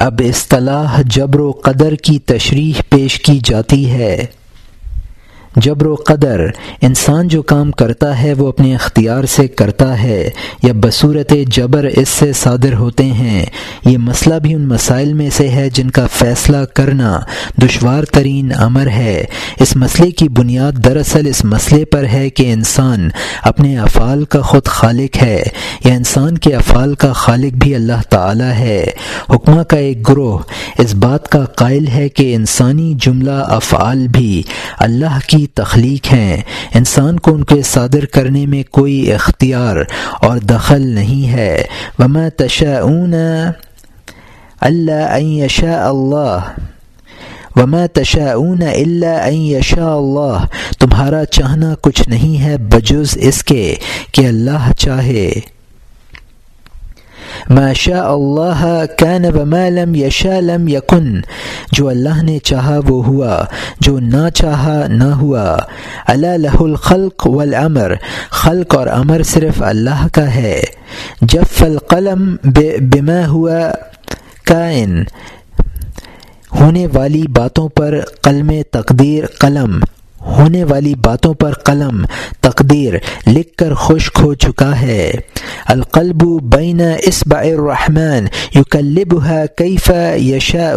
اب اصطلاح جبر و قدر کی تشریح پیش کی جاتی ہے۔ جبر و قدر انسان جو کام کرتا ہے وہ اپنے اختیار سے کرتا ہے، یا بصورت جبر اس سے صادر ہوتے ہیں۔ یہ مسئلہ بھی ان مسائل میں سے ہے جن کا فیصلہ کرنا دشوار ترین امر ہے۔ اس مسئلے کی بنیاد دراصل اس مسئلے پر ہے کہ انسان اپنے افعال کا خود خالق ہے، یا انسان کے افعال کا خالق بھی اللہ تعالی ہے۔ حکمہ کا ایک گروہ اس بات کا قائل ہے کہ انسانی جملہ افعال بھی اللہ کی تخلیق ہیں۔ انسان کو ان کے صادر کرنے میں کوئی اختیار اور دخل نہیں ہے۔ وما تشاءون اللہ یشاء اللہ وما تشاءون الا ان یشاء اللہ تمہارا چاہنا کچھ نہیں ہے بجز اس کے کہ اللہ چاہے۔ ما شاء اللہ کین وما لم یشا لم یکن۔ جو اللہ نے چاہا وہ ہوا، جو نہ چاہا نہ ہوا۔ اللہ لہ الخلق والامر۔ خلق اور امر صرف اللہ کا ہے۔ جب القلم بما ہوا کائن۔ ہونے والی باتوں پر قلم تقدیر قلم۔ ہونے والی باتوں پر قلم، تقدیر لکھ کر خشک ہو چکا ہے۔ القلب بین اسبع الرحمن یکلبها کیف یشاء۔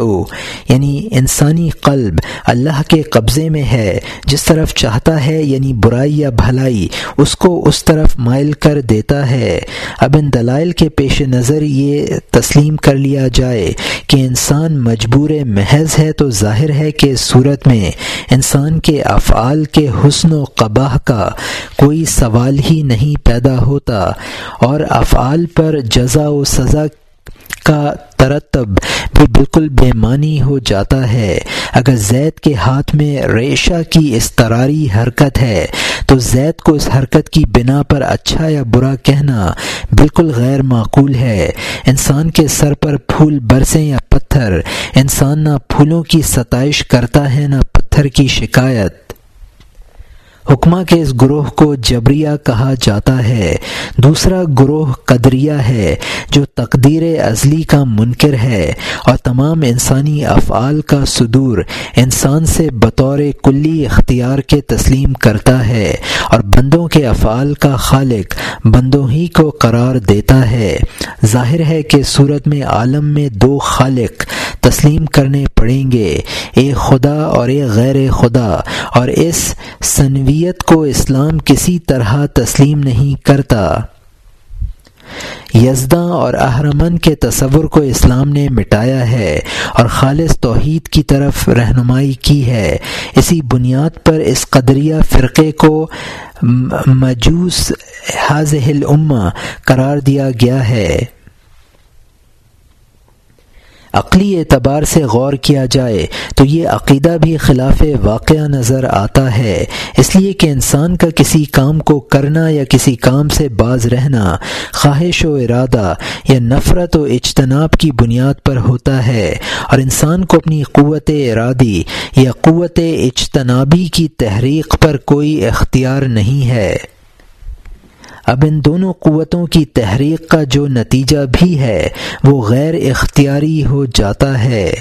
یعنی انسانی قلب اللہ کے قبضے میں ہے، جس طرف چاہتا ہے یعنی برائی یا بھلائی، اس کو اس طرف مائل کر دیتا ہے۔ اب ان دلائل کے پیش نظر یہ تسلیم کر لیا جائے کہ انسان مجبور محض ہے تو ظاہر ہے کہ صورت میں انسان کے افعال افعال کے حسن و قباہ کا کوئی سوال ہی نہیں پیدا ہوتا اور افعال پر جزا و سزا کا ترتب بھی بالکل بے معنی ہو جاتا ہے۔ اگر زید کے ہاتھ میں ریشہ کی استراری حرکت ہے تو زید کو اس حرکت کی بنا پر اچھا یا برا کہنا بالکل غیر معقول ہے۔ انسان کے سر پر پھول برسیں یا پتھر، انسان نہ پھولوں کی ستائش کرتا ہے نہ پتھر کی شکایت۔ حکمہ کے اس گروہ کو جبریہ کہا جاتا ہے۔ دوسرا گروہ قدریہ ہے، جو تقدیر ازلی کا منکر ہے اور تمام انسانی افعال کا صدور انسان سے بطور کلی اختیار کے تسلیم کرتا ہے اور بندوں کے افعال کا خالق بندوں ہی کو قرار دیتا ہے۔ ظاہر ہے کہ صورت میں عالم میں دو خالق تسلیم کرنے پڑیں گے، ایک خدا اور ایک غیر خدا اور اس سنویت کو اسلام کسی طرح تسلیم نہیں کرتا۔ یزداں اور اہرمن کے تصور کو اسلام نے مٹایا ہے اور خالص توحید کی طرف رہنمائی کی ہے۔ اسی بنیاد پر اس قدریہ فرقے کو مجوس حاضح الامہ قرار دیا گیا ہے۔ عقلی اعتبار سے غور کیا جائے تو یہ عقیدہ بھی خلاف واقعہ نظر آتا ہے۔ اس لیے کہ انسان کا کسی کام کو کرنا یا کسی کام سے باز رہنا خواہش و ارادہ یا نفرت و اجتناب کی بنیاد پر ہوتا ہے اور انسان کو اپنی قوت ارادی یا قوت اجتنابی کی تحریک پر کوئی اختیار نہیں ہے۔ اب ان دونوں قوتوں کی تحریک کا جو نتیجہ بھی ہے، وہ غیر اختیاری ہو جاتا ہے۔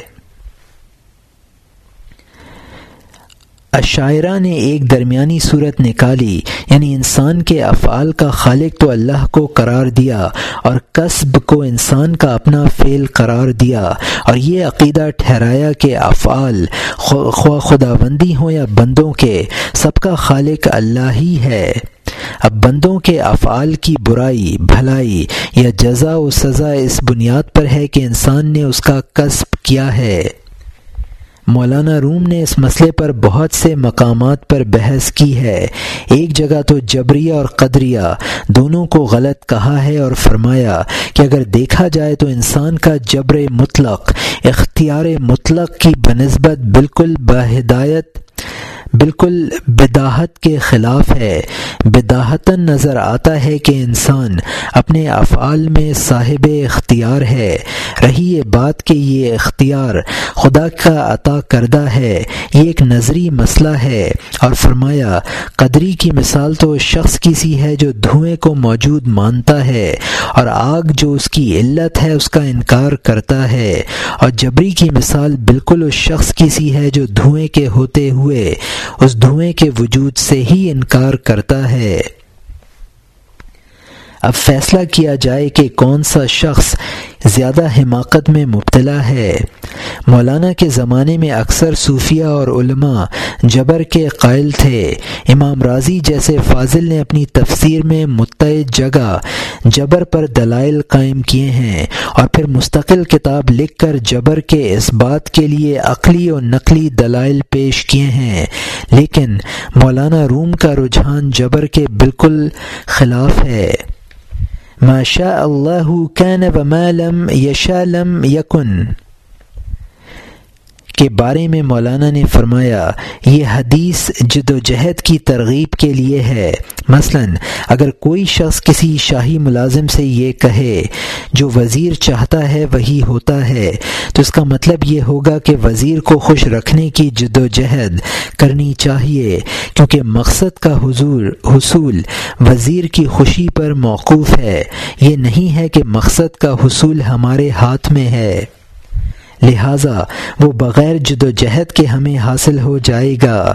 عشاعرہ نے ایک درمیانی صورت نکالی یعنی انسان کے افعال کا خالق تو اللہ کو قرار دیا اور قصب کو انسان کا اپنا فعل قرار دیا۔ اور یہ عقیدہ ٹھہرایا کہ افعال خواہ خدا بندی ہوں یا بندوں کے، سب کا خالق اللہ ہی ہے۔ اب بندوں کے افعال کی برائی، بھلائی یا جزا و سزا اس بنیاد پر ہے کہ انسان نے اس کا قصب کیا ہے۔ مولانا روم نے اس مسئلے پر بہت سے مقامات پر بحث کی ہے۔ ایک جگہ تو جبریہ اور قدریہ دونوں کو غلط کہا ہے اور فرمایا کہ اگر دیکھا جائے تو انسان کا جبر مطلق، اختیار مطلق کی بنسبت بالکل باہدایت بالکل بداحت کے خلاف ہے۔ بداحتاً نظر آتا ہے کہ انسان اپنے افعال میں صاحب اختیار ہے۔ رہی یہ بات کہ یہ اختیار خدا کا عطا کردہ ہے، یہ ایک نظری مسئلہ ہے۔ اور فرمایا، قدری کی مثال تو شخص کی سی ہے جو دھوئیں کو موجود مانتا ہے، اور آگ جو اس کی علت ہے اس کا انکار کرتا ہے۔ اور جبری کی مثال بالکل اس شخص کی سی ہے جو دھوئیں کے ہوتے ہوئے اس دھوئیں کے وجود سے ہی انکار کرتا ہے۔ اب فیصلہ کیا جائے کہ کون سا شخص زیادہ حماقت میں مبتلا ہے۔ مولانا کے زمانے میں اکثر صوفیہ اور علماء جبر کے قائل تھے۔ امام راضی جیسے فاضل نے اپنی تفسیر میں متعد جگہ جبر پر دلائل قائم کیے ہیں اور پھر مستقل کتاب لکھ کر جبر کے اس بات کے لیے عقلی اور نقلی دلائل پیش کیے ہیں۔ لیکن مولانا روم کا رجحان جبر کے بالکل خلاف ہے۔ ماشاء اللہ وما لم يشاء یشالم يكن. کے بارے میں مولانا نے فرمایا، یہ حدیث جد و جہد کی ترغیب کے لیے ہے۔ مثلا، اگر کوئی شخص کسی شاہی ملازم سے یہ کہے، جو وزیر چاہتا ہے وہی ہوتا ہے، تو اس کا مطلب یہ ہوگا کہ وزیر کو خوش رکھنے کی جد و جہد کرنی چاہیے، کیونکہ مقصد کا حضور، حصول وزیر کی خوشی پر موقوف ہے۔ یہ نہیں ہے کہ مقصد کا حصول ہمارے ہاتھ میں ہے۔ لہٰذا وہ بغیر جد و جہد کے ہمیں حاصل ہو جائے گا۔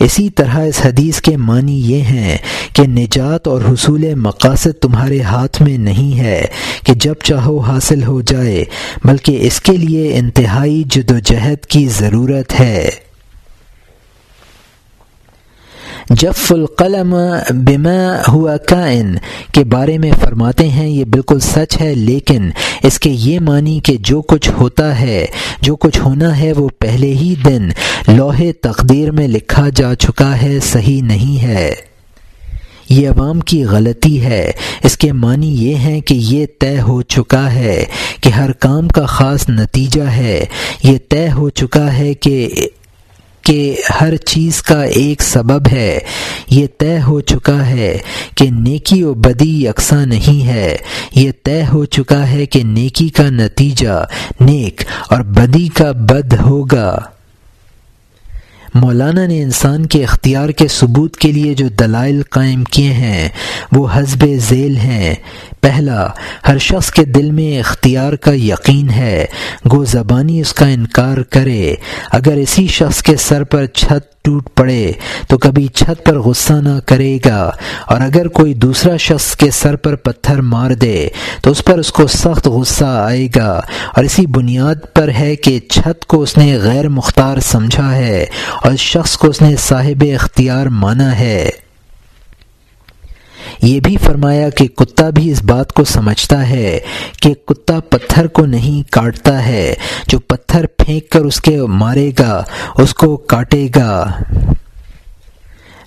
اسی طرح اس حدیث کے معنی یہ ہیں کہ نجات اور حصول مقاصد تمہارے ہاتھ میں نہیں ہے کہ جب چاہو حاصل ہو جائے، بلکہ اس کے لیے انتہائی جد و جہد کی ضرورت ہے۔ جف القلم بما ہوا کائن کے بارے میں فرماتے ہیں، یہ بالکل سچ ہے، لیکن اس کے یہ معنی کہ جو کچھ ہوتا ہے، جو کچھ ہونا ہے، وہ پہلے ہی دن لوہے تقدیر میں لکھا جا چکا ہے، صحیح نہیں ہے۔ یہ عوام کی غلطی ہے۔ اس کے معنی یہ ہیں کہ یہ طے ہو چکا ہے کہ ہر کام کا خاص نتیجہ ہے۔ یہ طے ہو چکا ہے کہ کہ ہر چیز کا ایک سبب ہے۔ یہ طے ہو چکا ہے کہ نیکی و بدی یکساں نہیں ہے۔ یہ طے ہو چکا ہے کہ نیکی کا نتیجہ نیک اور بدی کا بد ہوگا۔ مولانا نے انسان کے اختیار کے ثبوت کے لیے جو دلائل قائم کیے ہیں، وہ حزب ذیل ہیں۔ پہلا، ہر شخص کے دل میں اختیار کا یقین ہے۔ گو زبانی اس کا انکار کرے۔ اگر اسی شخص کے سر پر چھت ٹوٹ پڑے، تو کبھی چھت پر غصہ نہ کرے گا۔ اور اگر کوئی دوسرا شخص کے سر پر پتھر مار دے، تو اس پر اس کو سخت غصہ آئے گا۔ اور اسی بنیاد پر ہے کہ چھت کو اس نے غیر مختار سمجھا ہے۔ اور شخص کو اس نے صاحب اختیار مانا ہے۔ یہ بھی فرمایا کہ کتا بھی اس بات کو سمجھتا ہے کہ کتا پتھر کو نہیں کاٹتا ہے۔ جو پتھر پھینک کر اس کے مارے گا، اس کو کاٹے گا۔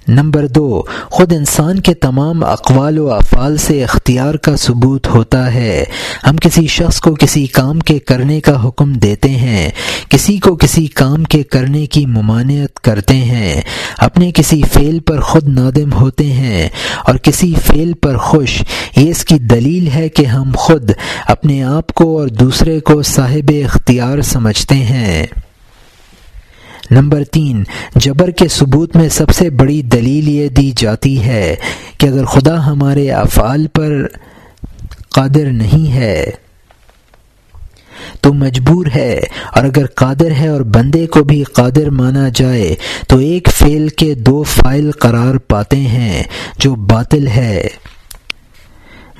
نمبر دو، خود انسان کے تمام اقوال و افعال سے اختیار کا ثبوت ہوتا ہے۔ ہم کسی شخص کو کسی کام کے کرنے کا حکم دیتے ہیں۔ کسی کو کسی کام کے کرنے کی ممانعت کرتے ہیں، اپنے کسی فعل پر خود نادم ہوتے ہیں اور کسی فعل پر خوش۔ یہ اس کی دلیل ہے کہ ہم خود اپنے آپ کو اور دوسرے کو صاحب اختیار سمجھتے ہیں۔ نمبر تین، جبر کے ثبوت میں سب سے بڑی دلیل یہ دی جاتی ہے کہ اگر خدا ہمارے افعال پر قادر نہیں ہے۔ تو مجبور ہے اور اگر قادر ہے اور بندے کو بھی قادر مانا جائے تو ایک فعل کے دو فائل قرار پاتے ہیں جو باطل ہے۔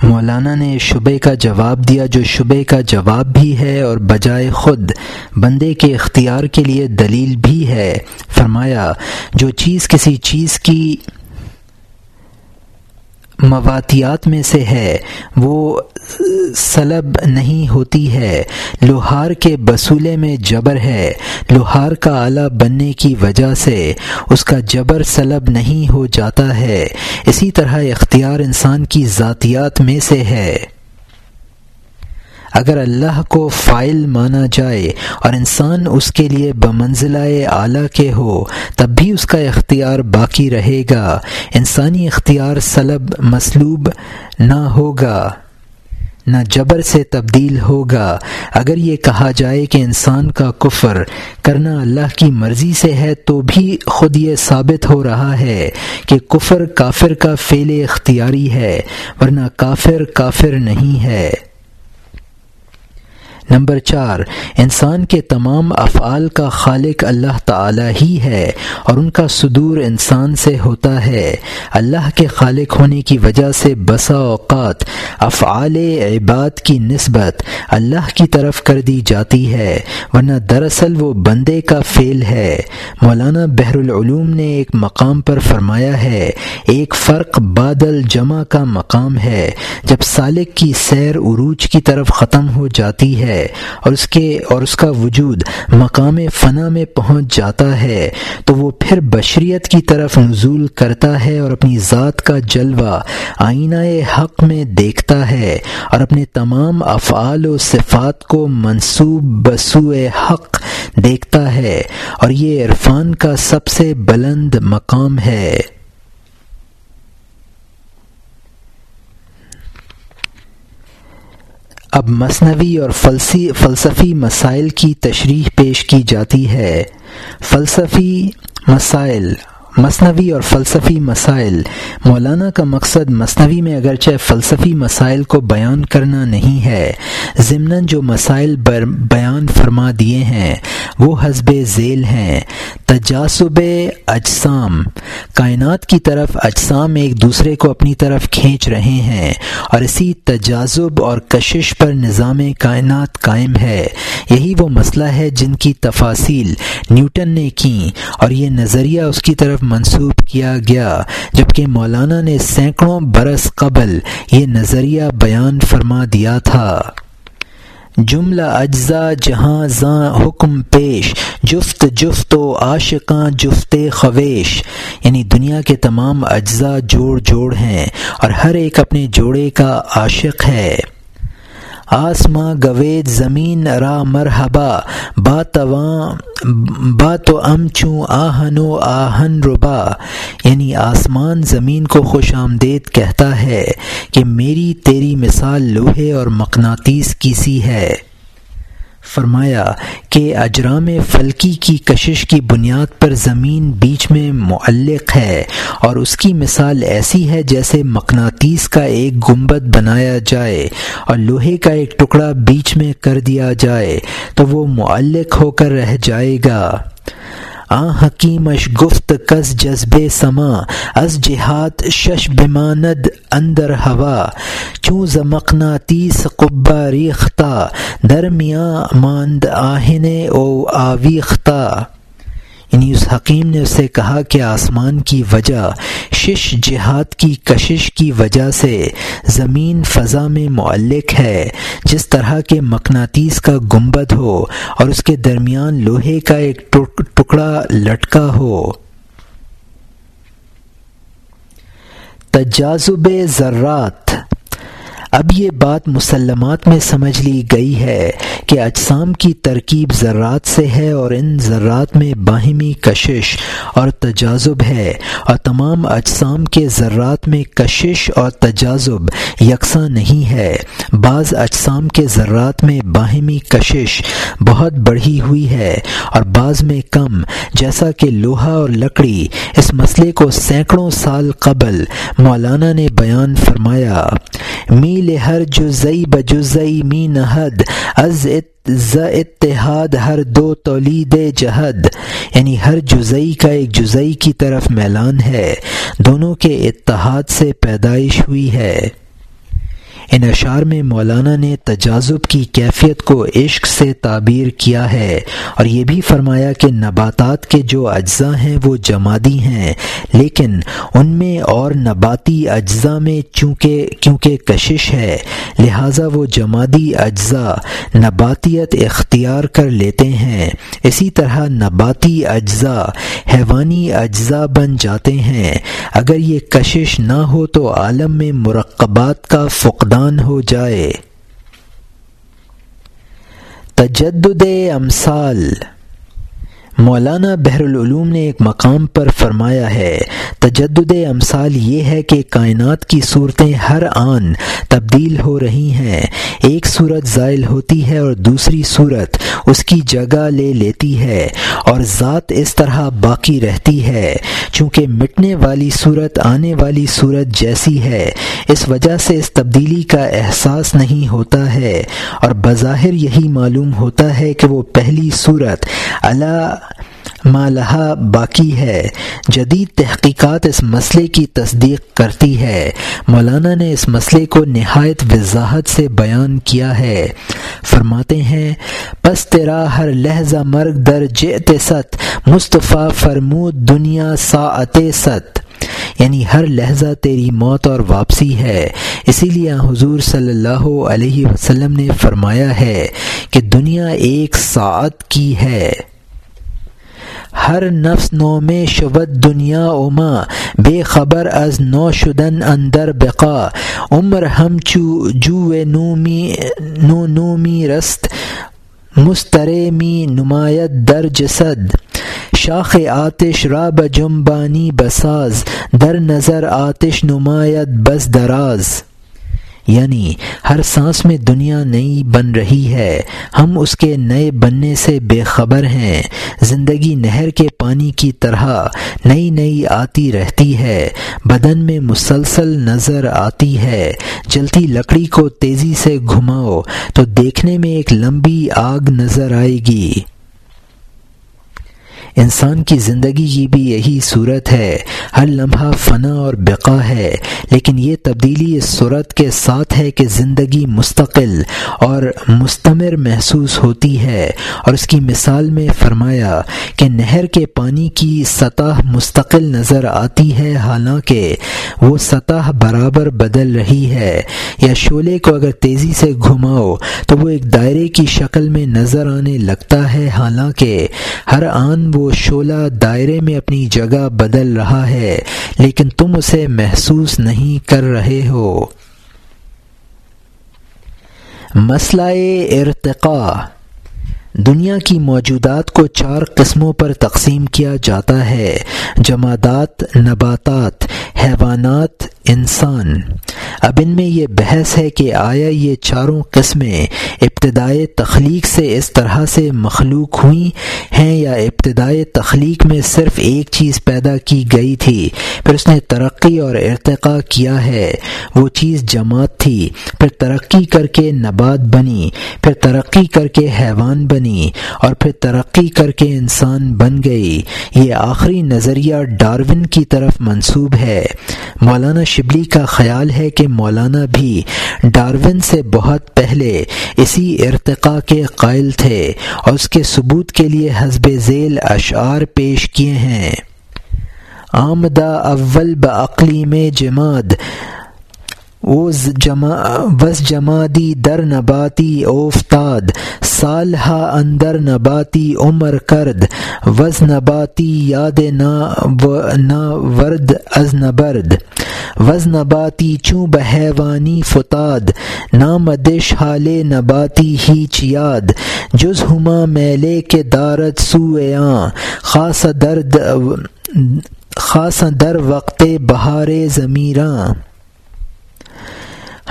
مولانا نے شبے کا جواب دیا، جو شبے کا جواب بھی ہے اور بجائے خود بندے کے اختیار کے لیے دلیل بھی ہے۔ فرمایا، جو چیز کسی چیز کی مواتیات میں سے ہے۔ وہ سلب نہیں ہوتی ہے۔ لوہار کے بصولے میں جبر ہے۔ لوہار کا آلہ بننے کی وجہ سے اس کا جبر سلب نہیں ہو جاتا ہے۔ اسی طرح اختیار انسان کی ذاتیات میں سے ہے۔ اگر اللہ کو فائل مانا جائے اور انسان اس کے لیے بمنزلہ اعلیٰ کے ہو، تب بھی اس کا اختیار باقی رہے گا۔ انسانی اختیار سلب مسلوب نہ ہوگا، نہ جبر سے تبدیل ہوگا۔ اگر یہ کہا جائے کہ انسان کا کفر کرنا اللہ کی مرضی سے ہے، تو بھی خود یہ ثابت ہو رہا ہے کہ کفر کافر کا فعل اختیاری ہے، ورنہ کافر کافر نہیں ہے۔ نمبر چار، انسان کے تمام افعال کا خالق اللہ تعالی ہی ہے اور ان کا صدور انسان سے ہوتا ہے۔ اللہ کے خالق ہونے کی وجہ سے بسا اوقات افعال عباد کی نسبت اللہ کی طرف کر دی جاتی ہے، ورنہ دراصل وہ بندے کا فعل ہے۔ مولانا بحر العلوم نے ایک مقام پر فرمایا ہے، ایک فرق بادل جمع کا مقام ہے۔ جب سالک کی سیر عروج کی طرف ختم ہو جاتی ہے اور اس کے اور اس کا وجود مقام فنا میں پہنچ جاتا ہے، تو وہ پھر بشریت کی طرف نزول کرتا ہے اور اپنی ذات کا جلوہ آئینہ حق میں دیکھتا ہے اور اپنے تمام افعال و صفات کو منصوب بسو حق دیکھتا ہے۔ اور یہ عرفان کا سب سے بلند مقام ہے۔ اب مصنوعی اور فلسی فلسفی مسائل کی تشریح پیش کی جاتی ہے۔ فلسفی مسائل مصنوعی اور فلسفی مسائل۔ مولانا کا مقصد مصنوعی میں اگرچہ فلسفی مسائل کو بیان کرنا نہیں ہے ضمن جو مسائل بیان فرما دیے ہیں، وہ حزب ذیل ہیں۔ تجاسب اجسام۔ کائنات کی طرف اجسام ایک دوسرے کو اپنی طرف کھینچ رہے ہیں، اور اسی تجازب اور کشش پر نظام کائنات قائم ہے۔ یہی وہ مسئلہ ہے جن کی تفاصیل نیوٹن نے کی اور یہ نظریہ اس کی طرف منسوب کیا گیا، جبکہ مولانا نے سینکڑوں برس قبل یہ نظریہ بیان فرما دیا تھا۔ جملہ اجزا جہاں زاں حکم پیش، جفت جفت و عاشقاں جفت خویش۔ یعنی دنیا کے تمام اجزاء جوڑ جوڑ ہیں اور ہر ایک اپنے جوڑے کا عاشق ہے۔ آسماں گوید زمین را مرحبا با تواں با تو ام چھوں آہن و آہن ربا۔ یعنی آسمان زمین کو خوش آمدید کہتا ہے کہ میری تیری مثال لوہے اور مقناطیس کی سی ہے۔ فرمایا کہ اجرام فلکی کی کشش کی بنیاد پر زمین بیچ میں معلق ہے اور اس کی مثال ایسی ہے جیسے مقناطیس کا ایک گنبد بنایا جائے اور لوہے کا ایک ٹکڑا بیچ میں کر دیا جائے تو وہ معلق ہو کر رہ جائے گا۔ آ حکیمش گفت کس جذب سما، از جہاد شش بماند اندر ہوا۔ چوں زمقناطیس قبا ریختہ درمیاں ماند آہن او آویختہ۔ یعنی اس حکیم نے اسے کہا کہ آسمان کی وجہ، شش جہاد کی کشش کی وجہ سے زمین فضا میں معلق ہے، جس طرح کے مقناطیس کا گنبد ہو اور اس کے درمیان لوہے کا ایک ٹکڑا لٹکا ہو۔ تجازب ذرات اب یہ بات مسلمات میں سمجھ لی گئی ہے کہ اجسام کی ترکیب ذرات سے ہے اور ان ذرات میں باہمی کشش اور تجازب ہے اور تمام اجسام کے ذرات میں کشش اور تجازب یکساں نہیں ہے۔ بعض اجسام کے ذرات میں باہمی کشش بہت بڑھی ہوئی ہے اور بعض میں کم، جیسا کہ لوہا اور لکڑی۔ اس مسئلے کو سینکڑوں سال قبل مولانا نے بیان فرمایا۔ میل ہر جزئی بجزئی می نہد، از اتحاد ہر دو تولید جہد۔ یعنی ہر جزئی کا ایک جزئی کی طرف میلان ہے۔ دونوں کے اتحاد سے پیدائش ہوئی ہے۔ ان اشعار میں مولانا نے تجازب کی کیفیت کو عشق سے تعبیر کیا ہے اور یہ بھی فرمایا کہ نباتات کے جو اجزاء ہیں وہ جمادی ہیں، لیکن ان میں اور نباتی اجزاء میں چونکہ، کیونکہ کشش ہے، لہٰذا وہ جمادی اجزاء نباتیت اختیار کر لیتے ہیں۔ اسی طرح نباتی اجزاء حیوانی اجزاء بن جاتے ہیں۔ اگر یہ کشش نہ ہو تو عالم میں مرکبات کا فقدان آسان ہو جائے۔ تجدد امثال۔ مولانا بحر العلوم نے ایک مقام پر فرمایا ہے، تجدد امثال یہ ہے کہ کائنات کی صورتیں ہر آن تبدیل ہو رہی ہیں۔ ایک صورت زائل ہوتی ہے اور دوسری صورت اس کی جگہ لے لیتی ہے اور ذات اس طرح باقی رہتی ہے۔ چونکہ مٹنے والی صورت آنے والی صورت جیسی ہے، اس وجہ سے اس تبدیلی کا احساس نہیں ہوتا ہے۔ اور بظاہر یہی معلوم ہوتا ہے کہ وہ پہلی صورت اللہ مالحا باقی ہے۔ جدید تحقیقات اس مسئلے کی تصدیق کرتی ہے۔ مولانا نے اس مسئلے کو نہایت وضاحت سے بیان کیا ہے۔ فرماتے ہیں، پس تیرا ہر لہجہ مرگ در جیت ست، مصطفیٰ فرمود دنیا ساعت ست۔ یعنی ہر لہجہ تیری موت اور واپسی ہے۔ اسی لیے حضور صلی اللہ علیہ وسلم نے فرمایا ہے کہ دنیا ایک ساعت کی ہے۔ ہر نفس نو میں شبت دنیا اما بے خبر از نو شدن اندر بقا۔ عمر ہم چو جو نومی، نو نومی رست مستر می نمایت در جسد۔ شاخ آتش را بجمبانی بساز، در نظر آتش نمایت بس دراز۔ یعنی ہر سانس میں دنیا نئی بن رہی ہے۔ ہم اس کے نئے بننے سے بے خبر ہیں۔ زندگی نہر کے پانی کی طرح نئی نئی آتی رہتی ہے۔ بدن میں مسلسل نظر آتی ہے۔ جلتی لکڑی کو تیزی سے گھماؤ تو دیکھنے میں ایک لمبی آگ نظر آئے گی۔ انسان کی زندگی کی بھی یہی صورت ہے۔ ہر لمحہ فنا اور بقا ہے، لیکن یہ تبدیلی اس صورت کے ساتھ ہے کہ زندگی مستقل اور مستمر محسوس ہوتی ہے۔ اور اس کی مثال میں فرمایا کہ نہر کے پانی کی سطح مستقل نظر آتی ہے، حالانکہ وہ سطح برابر بدل رہی ہے۔ یا شعلے کو اگر تیزی سے گھماؤ تو وہ ایک دائرے کی شکل میں نظر آنے لگتا ہے، حالانکہ ہر آن وہ شعلہ دائرے میں اپنی جگہ بدل رہا ہے، لیکن تم اسے محسوس نہیں کر رہے ہو۔ مسئلہ ارتقاء۔ دنیا کی موجودات کو چار قسموں پر تقسیم کیا جاتا ہے، جمادات، نباتات، حیوانات انسان۔ اب ان میں یہ بحث ہے کہ آیا یہ چاروں قسمیں ابتدائے تخلیق سے اس طرح سے مخلوق ہوئی ہیں یا ابتدائے تخلیق میں صرف ایک چیز پیدا کی گئی تھی، پھر اس نے ترقی اور ارتقاء کیا ہے۔ وہ چیز جماعت تھی، پھر ترقی کر کے نبات بنی، پھر ترقی کر کے حیوان بنی، اور پھر ترقی کر کے انسان بن گئی۔ یہ آخری نظریہ ڈارون کی طرف منسوب ہے۔ مولانا شبلی کا خیال ہے کہ مولانا بھی ڈارون سے بہت پہلے اسی ارتقاء کے قائل تھے اور اس کے ثبوت کے لیے حسب ذیل اشعار پیش کیے ہیں۔ آمدہ اول بعقلی میں جماد، وز جمادی در نباتی اوفتاد سالہ اندر نباتی عمر کرد، وز نباتی یاد نا، ورد از نبرد۔ وز نباتی چوں بحیوانی فتاد، نام دش حال نباتی ہی چیاد جز ہما میلے کے دارت سویاں خاص درد، خاص در وقت بہار ضمیراں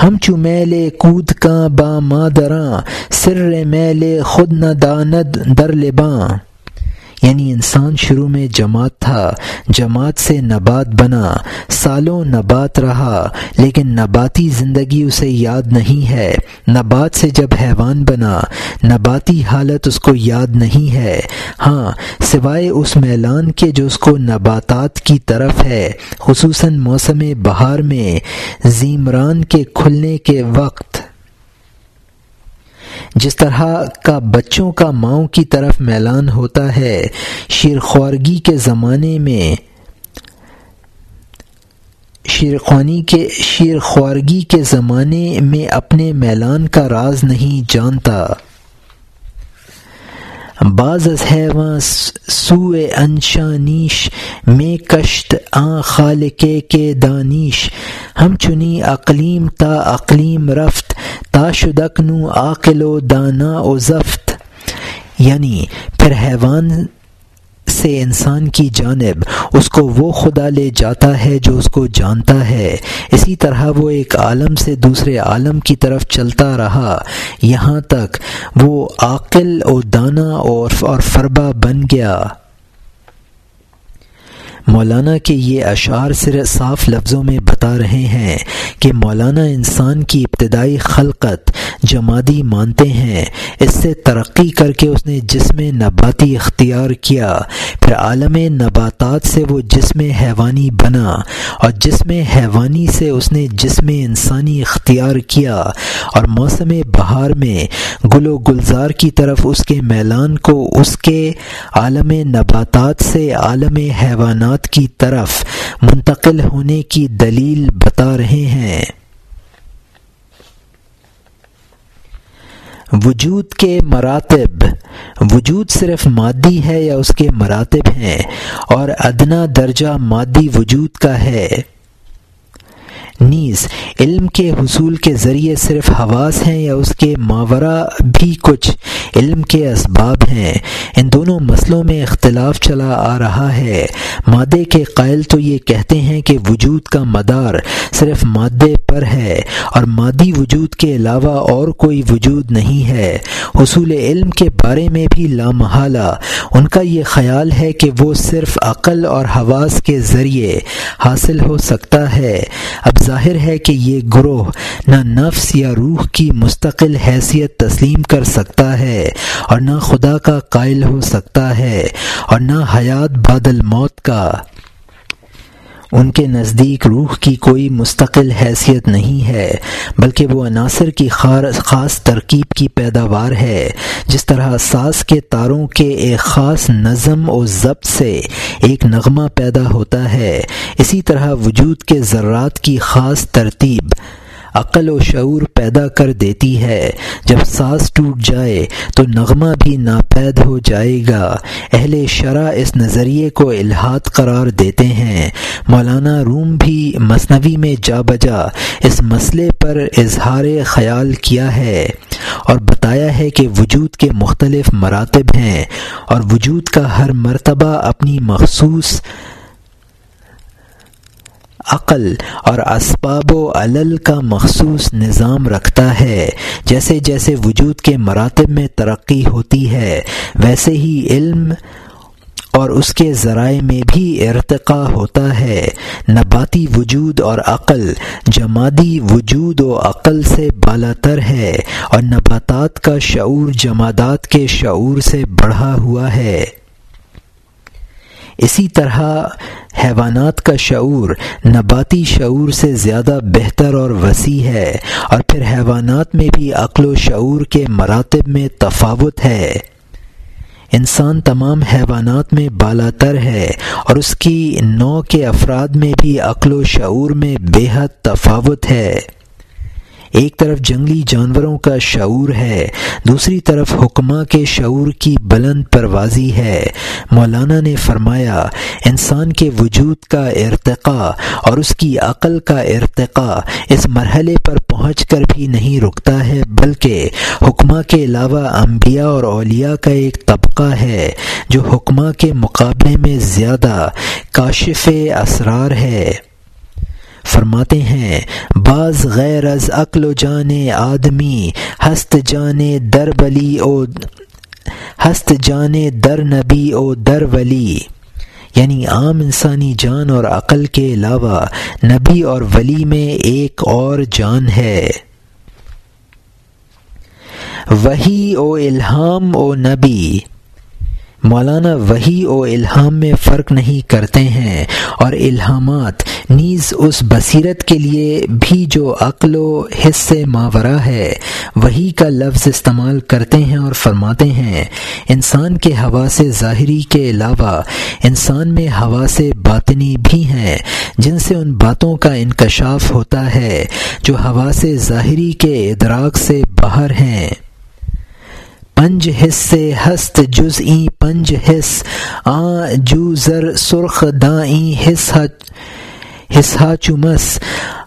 ہم چو میل کود کا با مادراں، سر میل خود نہ داند در لباں۔ یعنی انسان شروع میں جماعت تھا۔ جماعت سے نبات بنا۔ سالوں نبات رہا، لیکن نباتی زندگی اسے یاد نہیں ہے۔ نبات سے جب حیوان بنا، نباتی حالت اس کو یاد نہیں ہے۔ ہاں سوائے اس میلان کے جو اس کو نباتات کی طرف ہے، خصوصاً موسم بہار میں۔ زیمران کے کھلنے کے وقت جس طرح کا بچوں کا ماؤں کی طرف میلان ہوتا ہے شیرخوارگی کے زمانے میں۔ شیرخوانی کے شیرخوارگی کے زمانے میں اپنے میلان کا راز نہیں جانتا۔ بعض از حیواں سوئے انشانیش میں کشت آ خالقے کے دانیش۔ ہم چنی اقلیم تا اقلیم رفت، تا شدکنو عاقل و دانا و زفت۔ یعنی پھر حیوان سے انسان کی جانب، اس کو وہ خدا لے جاتا ہے جو اس کو جانتا ہے۔ اسی طرح وہ ایک عالم سے دوسرے عالم کی طرف چلتا رہا۔ یہاں تک وہ عاقل اور دانا اور فربا بن گیا۔ مولانا کے یہ اشعار صرف صاف لفظوں میں بتا رہے ہیں کہ مولانا انسان کی ابتدائی خلقت جمادی مانتے ہیں۔ اس سے ترقی کر کے اس نے جسم نباتی اختیار کیا۔ پھر عالم نباتات سے وہ جسم حیوانی بنا اور جسم حیوانی سے اس نے جسم انسانی اختیار کیا۔ اور موسم بہار میں گل و گلزار کی طرف اس کے میلان کو اس کے عالم نباتات سے عالم حیوانات کی طرف منتقل ہونے کی دلیل بتا رہے ہیں۔ وجود کے مراتب، وجود صرف مادی ہے یا اس کے مراتب ہیں، اور ادنا درجہ مادی وجود کا ہے۔ نیز علم کے حصول کے ذریعے صرف حواس ہیں یا اس کے ماورہ بھی کچھ علم کے اسباب ہیں؟ ان دونوں مسئلوں میں اختلاف چلا آ رہا ہے۔ مادے کے قائل تو یہ کہتے ہیں کہ وجود کا مدار صرف مادے پر ہے اور مادی وجود کے علاوہ اور کوئی وجود نہیں ہے۔ حصول علم کے بارے میں بھی لامحالہ ان کا یہ خیال ہے کہ وہ صرف عقل اور حواس کے ذریعے حاصل ہو سکتا ہے۔ اب ظاہر ہے کہ یہ گروہ نہ نفس یا روح کی مستقل حیثیت تسلیم کر سکتا ہے اور نہ خدا کا قائل ہو سکتا ہے اور نہ حیات بادل موت کا ان کے نزدیک روح کی کوئی مستقل حیثیت نہیں ہے، بلکہ وہ عناصر کی خاص ترکیب کی پیداوار ہے۔ جس طرح ساز کے تاروں کے ایک خاص نظم و ضبط سے ایک نغمہ پیدا ہوتا ہے، اسی طرح وجود کے ذرات کی خاص ترتیب۔ عقل و شعور پیدا کر دیتی ہے۔ جب سانس ٹوٹ جائے تو نغمہ بھی ناپید ہو جائے گا۔ اہل شرح اس نظریے کو الحاد قرار دیتے ہیں۔ مولانا روم بھی مصنوی میں جا بجا اس مسئلے پر اظہار خیال کیا ہے اور بتایا ہے کہ وجود کے مختلف مراتب ہیں اور وجود کا ہر مرتبہ اپنی مخصوص عقل اور اسباب و علل کا مخصوص نظام رکھتا ہے۔ جیسے جیسے وجود کے مراتب میں ترقی ہوتی ہے، ویسے ہی علم اور اس کے ذرائع میں بھی ارتقاء ہوتا ہے۔ نباتی وجود اور عقل، جمادی وجود و عقل سے بالا تر ہے اور نباتات کا شعور جمادات کے شعور سے بڑھا ہوا ہے۔ اسی طرح حیوانات کا شعور نباتی شعور سے زیادہ بہتر اور وسیع ہے اور پھر حیوانات میں بھی عقل و شعور کے مراتب میں تفاوت ہے۔ انسان تمام حیوانات میں بالا تر ہے اور اس کی نو کے افراد میں بھی عقل و شعور میں بے حد تفاوت ہے۔ ایک طرف جنگلی جانوروں کا شعور ہے، دوسری طرف حکمہ کے شعور کی بلند پروازی ہے۔ مولانا نے فرمایا، انسان کے وجود کا ارتقاء اور اس کی عقل کا ارتقاء اس مرحلے پر پہنچ کر بھی نہیں رکتا ہے، بلکہ حکمہ کے علاوہ انبیاء اور اولیاء کا ایک طبقہ ہے، جو حکمہ کے مقابلے میں زیادہ کاشف اسرار ہے۔ فرماتے ہیں، بعض غیر از عقل و جان آدمی، ہست جان در بلی او، ہست جان در نبی او در ولی۔ یعنی عام انسانی جان اور عقل کے علاوہ نبی اور ولی میں ایک اور جان ہے۔ وہی او الہام او نبی۔ مولانا وہی و الہام میں فرق نہیں کرتے ہیں اور الہامات نیز اس بصیرت کے لیے بھی جو عقل و حص ماورہ ہے، وہی کا لفظ استعمال کرتے ہیں اور فرماتے ہیں، انسان کے ہوا سے ظاہری کے علاوہ انسان میں ہوا سے باطنی بھی ہیں، جن سے ان باتوں کا انکشاف ہوتا ہے جو ہوا سے ظاہری کے ادراک سے باہر ہیں۔ پنج حصے ہست جز پنج حص آ جو زر سرخ دائیں حصہ حصہ چمس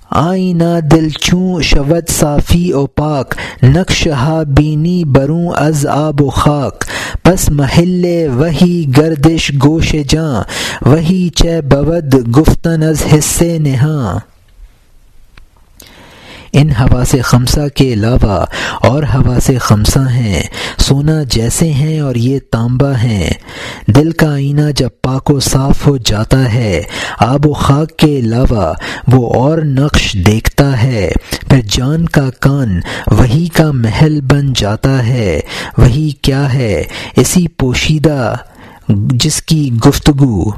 آئینہ دل چوں شود صافی او پاک نقش ہا بینی بروں از آب و خاک۔ پس محل وہی گردش گوش جاں وہی چہ بود گفتن از حصے نہاں۔ ان ہوا سے خمسہ کے علاوہ اور ہوا سے خمسہ ہیں۔ سونا جیسے ہیں اور یہ تانبا ہیں۔ دل کا آئینہ جب پاک و صاف ہو جاتا ہے، آب و خاک کے علاوہ وہ اور نقش دیکھتا ہے۔ پھر جان کا کان وہی کا محل بن جاتا ہے۔ وہی کیا ہے؟ اسی پوشیدہ جس کی گفتگو۔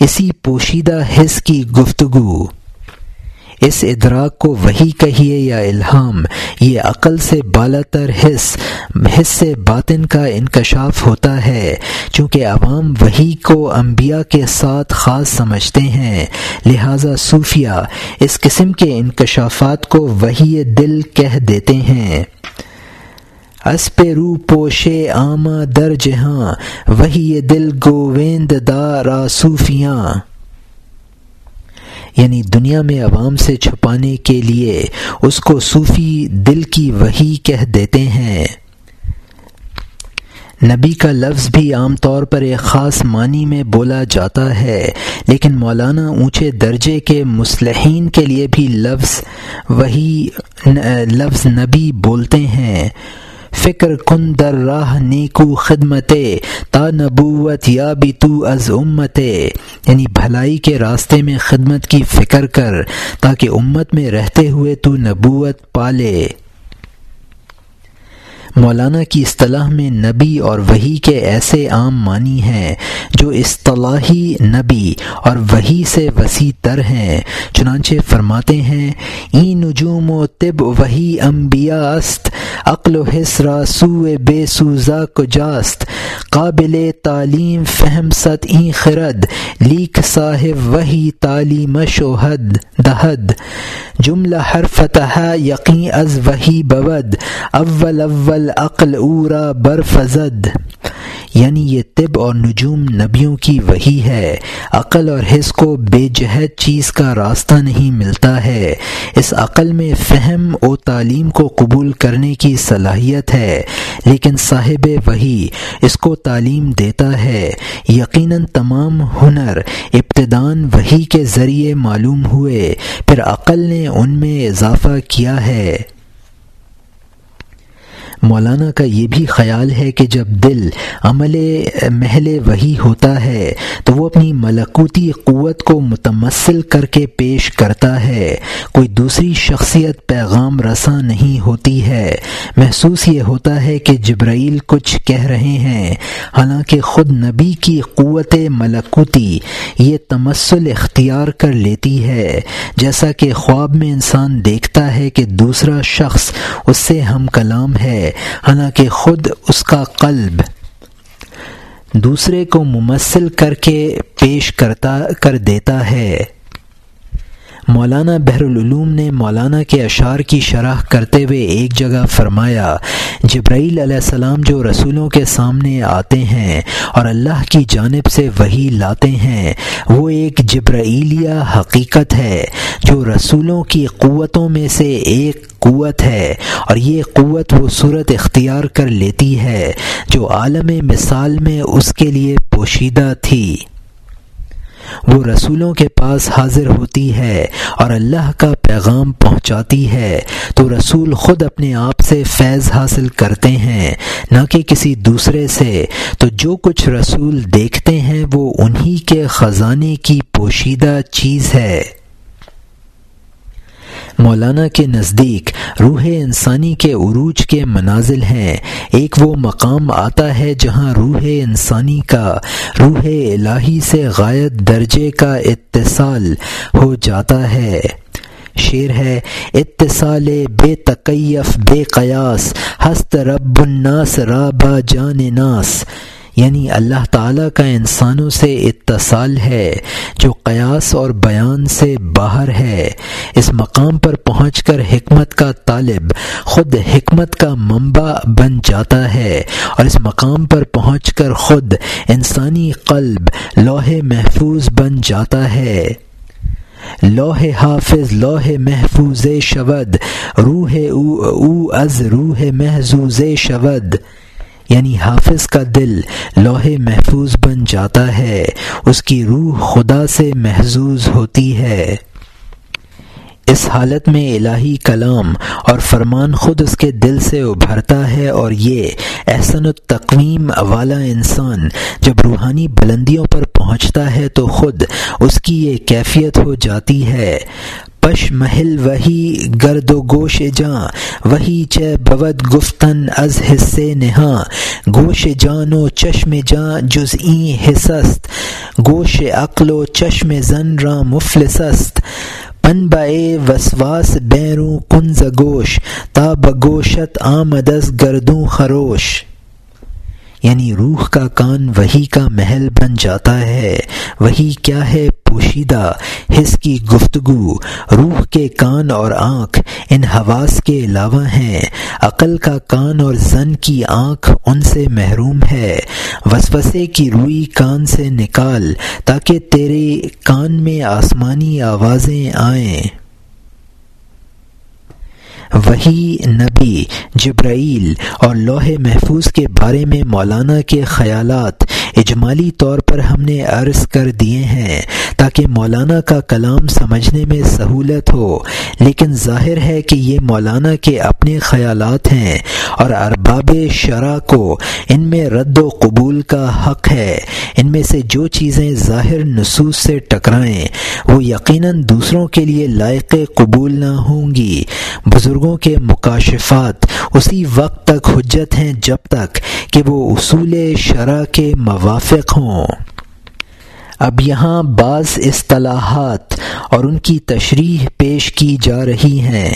اسی پوشیدہ حص کی گفتگو۔ اس ادراک کو وہی کہیے یا الہام، یہ عقل سے بالا تر حص حص باطن کا انکشاف ہوتا ہے، چونکہ عوام وہی کو انبیاء کے ساتھ خاص سمجھتے ہیں۔ لہذا صوفیہ اس قسم کے انکشافات کو وہی دل کہہ دیتے ہیں۔ اس پہ رو پوشے آما در جہاں، وہی دل گوویند دارا صوفیاں یعنی دنیا میں عوام سے چھپانے کے لیے اس کو صوفی دل کی وہی کہہ دیتے ہیں۔ نبی کا لفظ بھی عام طور پر ایک خاص معنی میں بولا جاتا ہے، لیکن مولانا اونچے درجے کے مسلحین کے لیے بھی لفظ وہی لفظ نبی بولتے ہیں۔ فکر کن در راہ نیکو خدمت تا نبوت یا بھی تو از امت یعنی بھلائی کے راستے میں خدمت کی فکر کر، تاکہ امت میں رہتے ہوئے تو نبوت پالے۔ مولانا کی اصطلاح میں نبی اور وہی کے ایسے عام معنی ہیں جو اصطلاحی نبی اور وہی سے وسیع تر ہیں۔ چنانچہ فرماتے ہیں، ای نجوم و طب وہی انبیاء است عقل و حسرا سو بے سوزا کو جاست قابل تعلیم فہم ست این خرد، لیک صاحب وہی تعلیم شوہد دہد۔ جملہ ہر فتح یقین از وہی بود اول اول عقل اورا برفزد یعنی یہ طب اور نجوم نبیوں کی وہی ہے۔ عقل اور حص کو بے جہد چیز کا راستہ نہیں ملتا ہے۔ اس عقل میں فہم و تعلیم کو قبول کرنے کی صلاحیت ہے۔ لیکن صاحب وہی اس کو تعلیم دیتا ہے۔ یقیناً تمام ہنر ابتدان وہی کے ذریعے معلوم ہوئے۔ پھر عقل نے ان میں اضافہ کیا ہے۔ مولانا کا یہ بھی خیال ہے کہ جب دل عمل محل وہی ہوتا ہے، تو وہ اپنی ملکوتی قوت کو متمثل کر کے پیش کرتا ہے۔ کوئی دوسری شخصیت پیغام رساں نہیں ہوتی ہے۔ محسوس یہ ہوتا ہے کہ جبرائیل کچھ کہہ رہے ہیں۔ حالانکہ خود نبی کی قوت ملکوتی یہ تمثل اختیار کر لیتی ہے۔ جیسا کہ خواب میں انسان دیکھتا ہے کہ دوسرا شخص اس سے ہم کلام ہے۔ حالانکہ خود اس کا قلب دوسرے کو ممثل کر کے پیش کرتا کر دیتا ہے۔ مولانا بحر العلوم نے مولانا کے اشعار کی شرح کرتے ہوئے ایک جگہ فرمایا، جبرائیل علیہ السلام جو رسولوں کے سامنے آتے ہیں اور اللہ کی جانب سے وہی لاتے ہیں، وہ ایک جبرائیلیہ حقیقت ہے جو رسولوں کی قوتوں میں سے ایک قوت ہے اور یہ قوت وہ صورت اختیار کر لیتی ہے جو عالم مثال میں اس کے لیے پوشیدہ تھی۔ وہ رسولوں کے پاس حاضر ہوتی ہے اور اللہ کا پیغام پہنچاتی ہے۔ تو رسول خود اپنے آپ سے فیض حاصل کرتے ہیں، نہ کہ کسی دوسرے سے۔ تو جو کچھ رسول دیکھتے ہیں وہ انہی کے خزانے کی پوشیدہ چیز ہے۔ مولانا کے نزدیک روح انسانی کے عروج کے منازل ہیں۔ ایک وہ مقام آتا ہے جہاں روح انسانی کا، روح الہی سے غائب درجے کا اتصال ہو جاتا ہے۔ شعر ہے، اتصال بے تکیف، بے قیاس، ہست رب الناس، رابا جان ناس۔ یعنی اللہ تعالیٰ کا انسانوں سے اتصال ہے، جو قیاس اور بیان سے باہر ہے۔ اس مقام پر پہنچ کر حکمت کا طالب خود حکمت کا منبع بن جاتا ہے اور اس مقام پر پہنچ کر خود انسانی قلب لوح محفوظ بن جاتا ہے۔ لوح حافظ، لوح محفوظ شود، روح او او از روح محضوظ شود۔ یعنی حافظ کا دل لوح محفوظ بن جاتا ہے، اس کی روح خدا سے محظوظ ہوتی ہے۔ اس حالت میں الہی کلام اور فرمان خود اس کے دل سے ابھرتا ہے اور یہ احسن التقویم والا انسان جب روحانی بلندیوں پر پہنچتا ہے تو خود اس کی یہ کیفیت ہو جاتی ہے۔ پش محل، وہی گرد و گوش جاں، وہی چہ بود گفتن از حصے نہاں۔ گوش جان و چشم جاں جز این حصست۔ گوش عقل و چشم زن را مفلسست۔ پن بے وسواس بیروں کنز گوش۔ تا بگوشت آمدس گردوں خروش۔ یعنی روح کا کان وہی کا محل بن جاتا ہے، وہی کیا ہے پوشیدہ حص کی گفتگو، روح کے کان اور آنکھ، ان حواس کے علاوہ ہیں۔ عقل کا کان اور زن کی آنکھ ان سے محروم ہے۔ وسوسے کی روئی کان سے نکال، تاکہ تیرے کان میں آسمانی آوازیں آئیں۔ وہی نبی جبرائیل اور لوح محفوظ کے بارے میں مولانا کے خیالات اجمالی طور پر ہم نے عرض کر دیے ہیں تاکہ مولانا کا کلام سمجھنے میں سہولت ہو، لیکن ظاہر ہے کہ یہ مولانا کے اپنے خیالات ہیں اور ارباب شرح کو ان میں رد و قبول کا حق ہے۔ ان میں سے جو چیزیں ظاہر نصوص سے ٹکرائیں، وہ یقیناً دوسروں کے لیے لائق قبول نہ ہوں گی۔ بزرگوں کے مکاشفات، اسی وقت تک حجت ہیں جب تک کہ وہ اصول شرح کے موافق ہوں۔ اب یہاں بعض اصطلاحات اور ان کی تشریح پیش کی جا رہی ہیں۔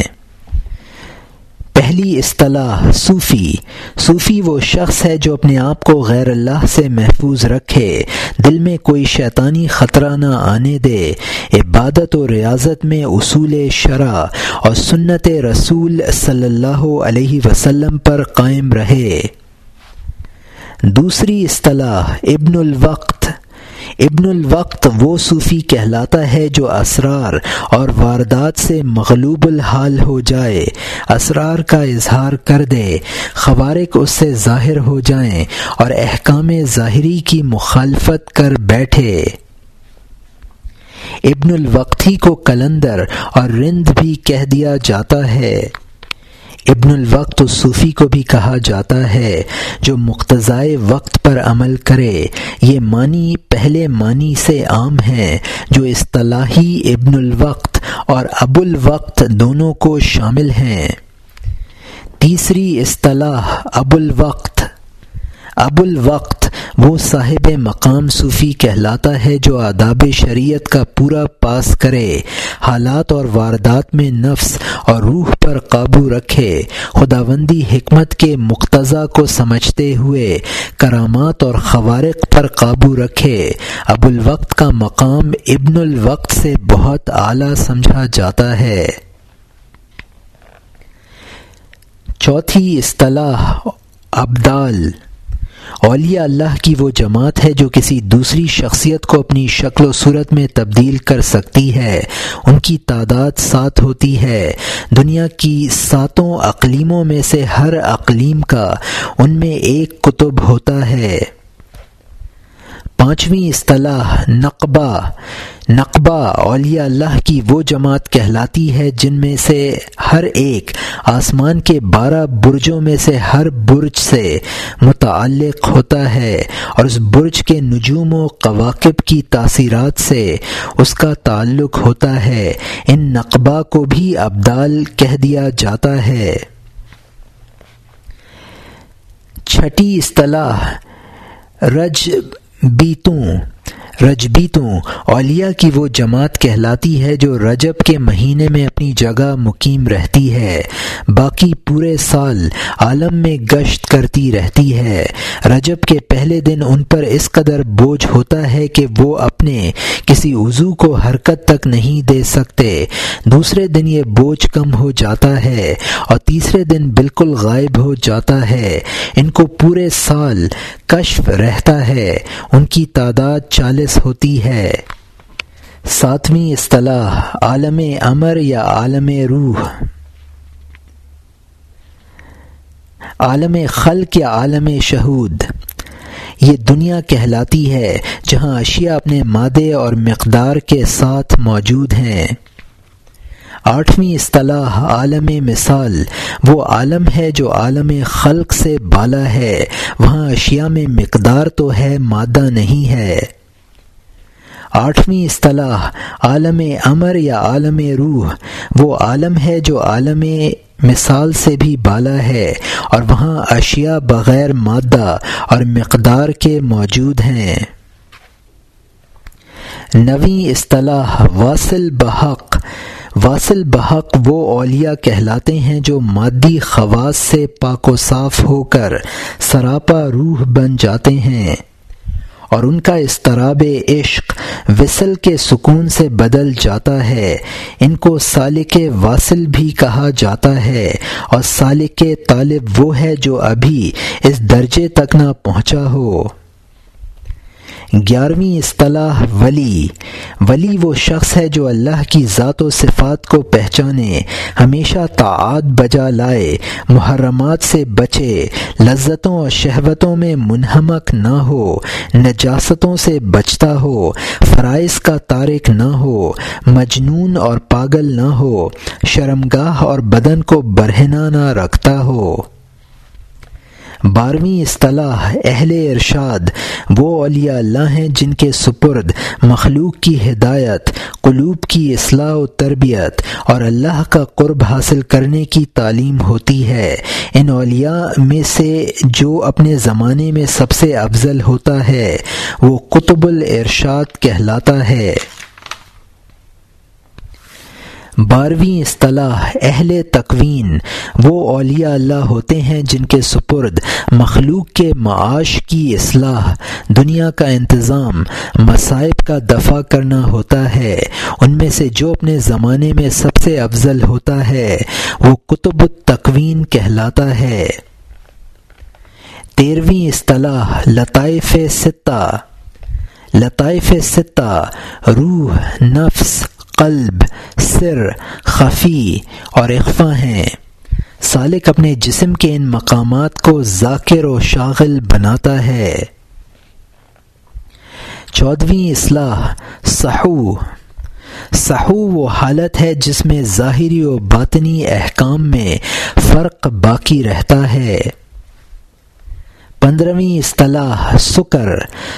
پہلی اصطلاح صوفی۔ صوفی وہ شخص ہے جو اپنے آپ کو غیر اللہ سے محفوظ رکھے، دل میں کوئی شیطانی خطرہ نہ آنے دے۔ عبادت و ریاضت میں اصول شرع اور سنت رسول صلی اللہ علیہ وسلم پر قائم رہے۔ دوسری اصطلاح ابن الوقت۔ ابن الوقت وہ صوفی کہلاتا ہے جو اسرار اور واردات سے مغلوب الحال ہو جائے، اسرار کا اظہار کر دے، خوارق اس سے ظاہر ہو جائیں اور احکام ظاہری کی مخالفت کر بیٹھے۔ ابن الوقتی کو کلندر اور رند بھی کہہ دیا جاتا ہے۔ ابن الوقت صوفی کو بھی کہا جاتا ہے، جو مقتضائے وقت پر عمل کرے، یہ معنی پہلے معنی سے عام ہے، جو اصطلاحی ابن الوقت اور ابو الوقت دونوں کو شامل ہیں۔ تیسری اصطلاح ابو الوقت ابو الوقت وہ صاحب مقام صوفی کہلاتا ہے جو آداب شریعت کا پورا پاس کرے، حالات اور واردات میں نفس اور روح پر قابو رکھے، خداوندی حکمت کے مقتضا کو سمجھتے ہوئے کرامات اور خوارق پر قابو رکھے۔ ابو الوقت کا مقام ابن الوقت سے بہت اعلیٰ سمجھا جاتا ہے۔ چوتھی اصطلاح ابدال۔ اولیاء اللہ کی وہ جماعت ہے جو کسی دوسری شخصیت کو اپنی شکل و صورت میں تبدیل کر سکتی ہے۔ ان کی تعداد سات ہوتی ہے۔ دنیا کی ساتوں اقلیموں میں سے ہر اقلیم کا ان میں ایک کتب ہوتا ہے۔ پانچویں اصطلاح نقبہ نقبہ اولیاء اللہ کی وہ جماعت کہلاتی ہے جن میں سے ہر ایک آسمان کے بارہ برجوں میں سے ہر برج سے متعلق ہوتا ہے اور اس برج کے نجوم و قواقب کی تاثیرات سے اس کا تعلق ہوتا ہے۔ ان نقبہ کو بھی ابدال کہہ دیا جاتا ہے۔ چھٹی اصطلاح رج بیتوں رجبیتوں اولیاء کی وہ جماعت کہلاتی ہے جو رجب کے مہینے میں اپنی جگہ مقیم رہتی ہے۔ باقی پورے سال عالم میں گشت کرتی رہتی ہے۔ رجب کے پہلے دن ان پر اس قدر بوجھ ہوتا ہے کہ وہ اپنے کسی عضو کو حرکت تک نہیں دے سکتے۔ دوسرے دن یہ بوجھ کم ہو جاتا ہے اور تیسرے دن بالکل غائب ہو جاتا ہے۔ ان کو پورے سال کشف رہتا ہے، ان کی تعداد چالیس ہوتی ہے۔ ساتویں اصطلاح، عالم امر یا عالم روح۔ عالم خلق یا عالم شہود۔ یہ دنیا کہلاتی ہے، جہاں اشیاء اپنے مادے اور مقدار کے ساتھ موجود ہیں۔ آٹھویں اصطلاح عالم مثال، وہ عالم ہے جو عالم خلق سے بالا ہے، وہاں اشیاء میں مقدار تو ہے، مادہ نہیں ہے۔ آٹھویں اصطلاح عالم امر یا عالم روح، وہ عالم ہے جو عالم مثال سے بھی بالا ہے، اور وہاں اشیاء بغیر مادہ اور مقدار کے موجود ہیں۔ نویں اصطلاح واصل بحق واصل بحق وہ اولیاء کہلاتے ہیں جو مادی خواص سے پاک و صاف ہو کر سراپا روح بن جاتے ہیں اور ان کا استراب عشق وصل کے سکون سے بدل جاتا ہے۔ ان کو سالک واصل بھی کہا جاتا ہے اور سالک طالب وہ ہے جو ابھی اس درجے تک نہ پہنچا ہو۔ گیارہویں اصطلاح ولی۔ ولی وہ شخص ہے جو اللہ کی ذات و صفات کو پہچانے، ہمیشہ تعاد بجا لائے، محرمات سے بچے، لذتوں اور شہوتوں میں منہمک نہ ہو، نجاستوں سے بچتا ہو، فرائض کا تارک نہ ہو، مجنون اور پاگل نہ ہو، شرمگاہ اور بدن کو برہنا نہ رکھتا ہو۔ بارہویں اصطلاح اہل ارشاد، وہ اولیاء اللہ ہیں جن کے سپرد مخلوق کی ہدایت، قلوب کی اصلاح و تربیت اور اللہ کا قرب حاصل کرنے کی تعلیم ہوتی ہے۔ ان اولیاء میں سے جو اپنے زمانے میں سب سے افضل ہوتا ہے، وہ قطب الارشاد کہلاتا ہے۔ بارہویں اصطلاح اہل تقوین وہ اولیاء اللہ ہوتے ہیں جن کے سپرد مخلوق کے معاش کی اصلاح، دنیا کا انتظام، مصائب کا دفع کرنا ہوتا ہے۔ ان میں سے جو اپنے زمانے میں سب سے افضل ہوتا ہے، وہ قطب التقوین کہلاتا ہے۔ تیرہویں اصطلاح لطائف ستہ لطائف ستہ روح، نفس قلب، سر، خفی اور اخفا ہیں۔ سالک اپنے جسم کے ان مقامات کو ذاکر و شاغل بناتا ہے۔ چودھویں اصلاح، سحو۔ سحو وہ حالت ہے جس میں ظاہری و باطنی احکام میں فرق باقی رہتا ہے۔ پندرہویں اصطلاح سکر۔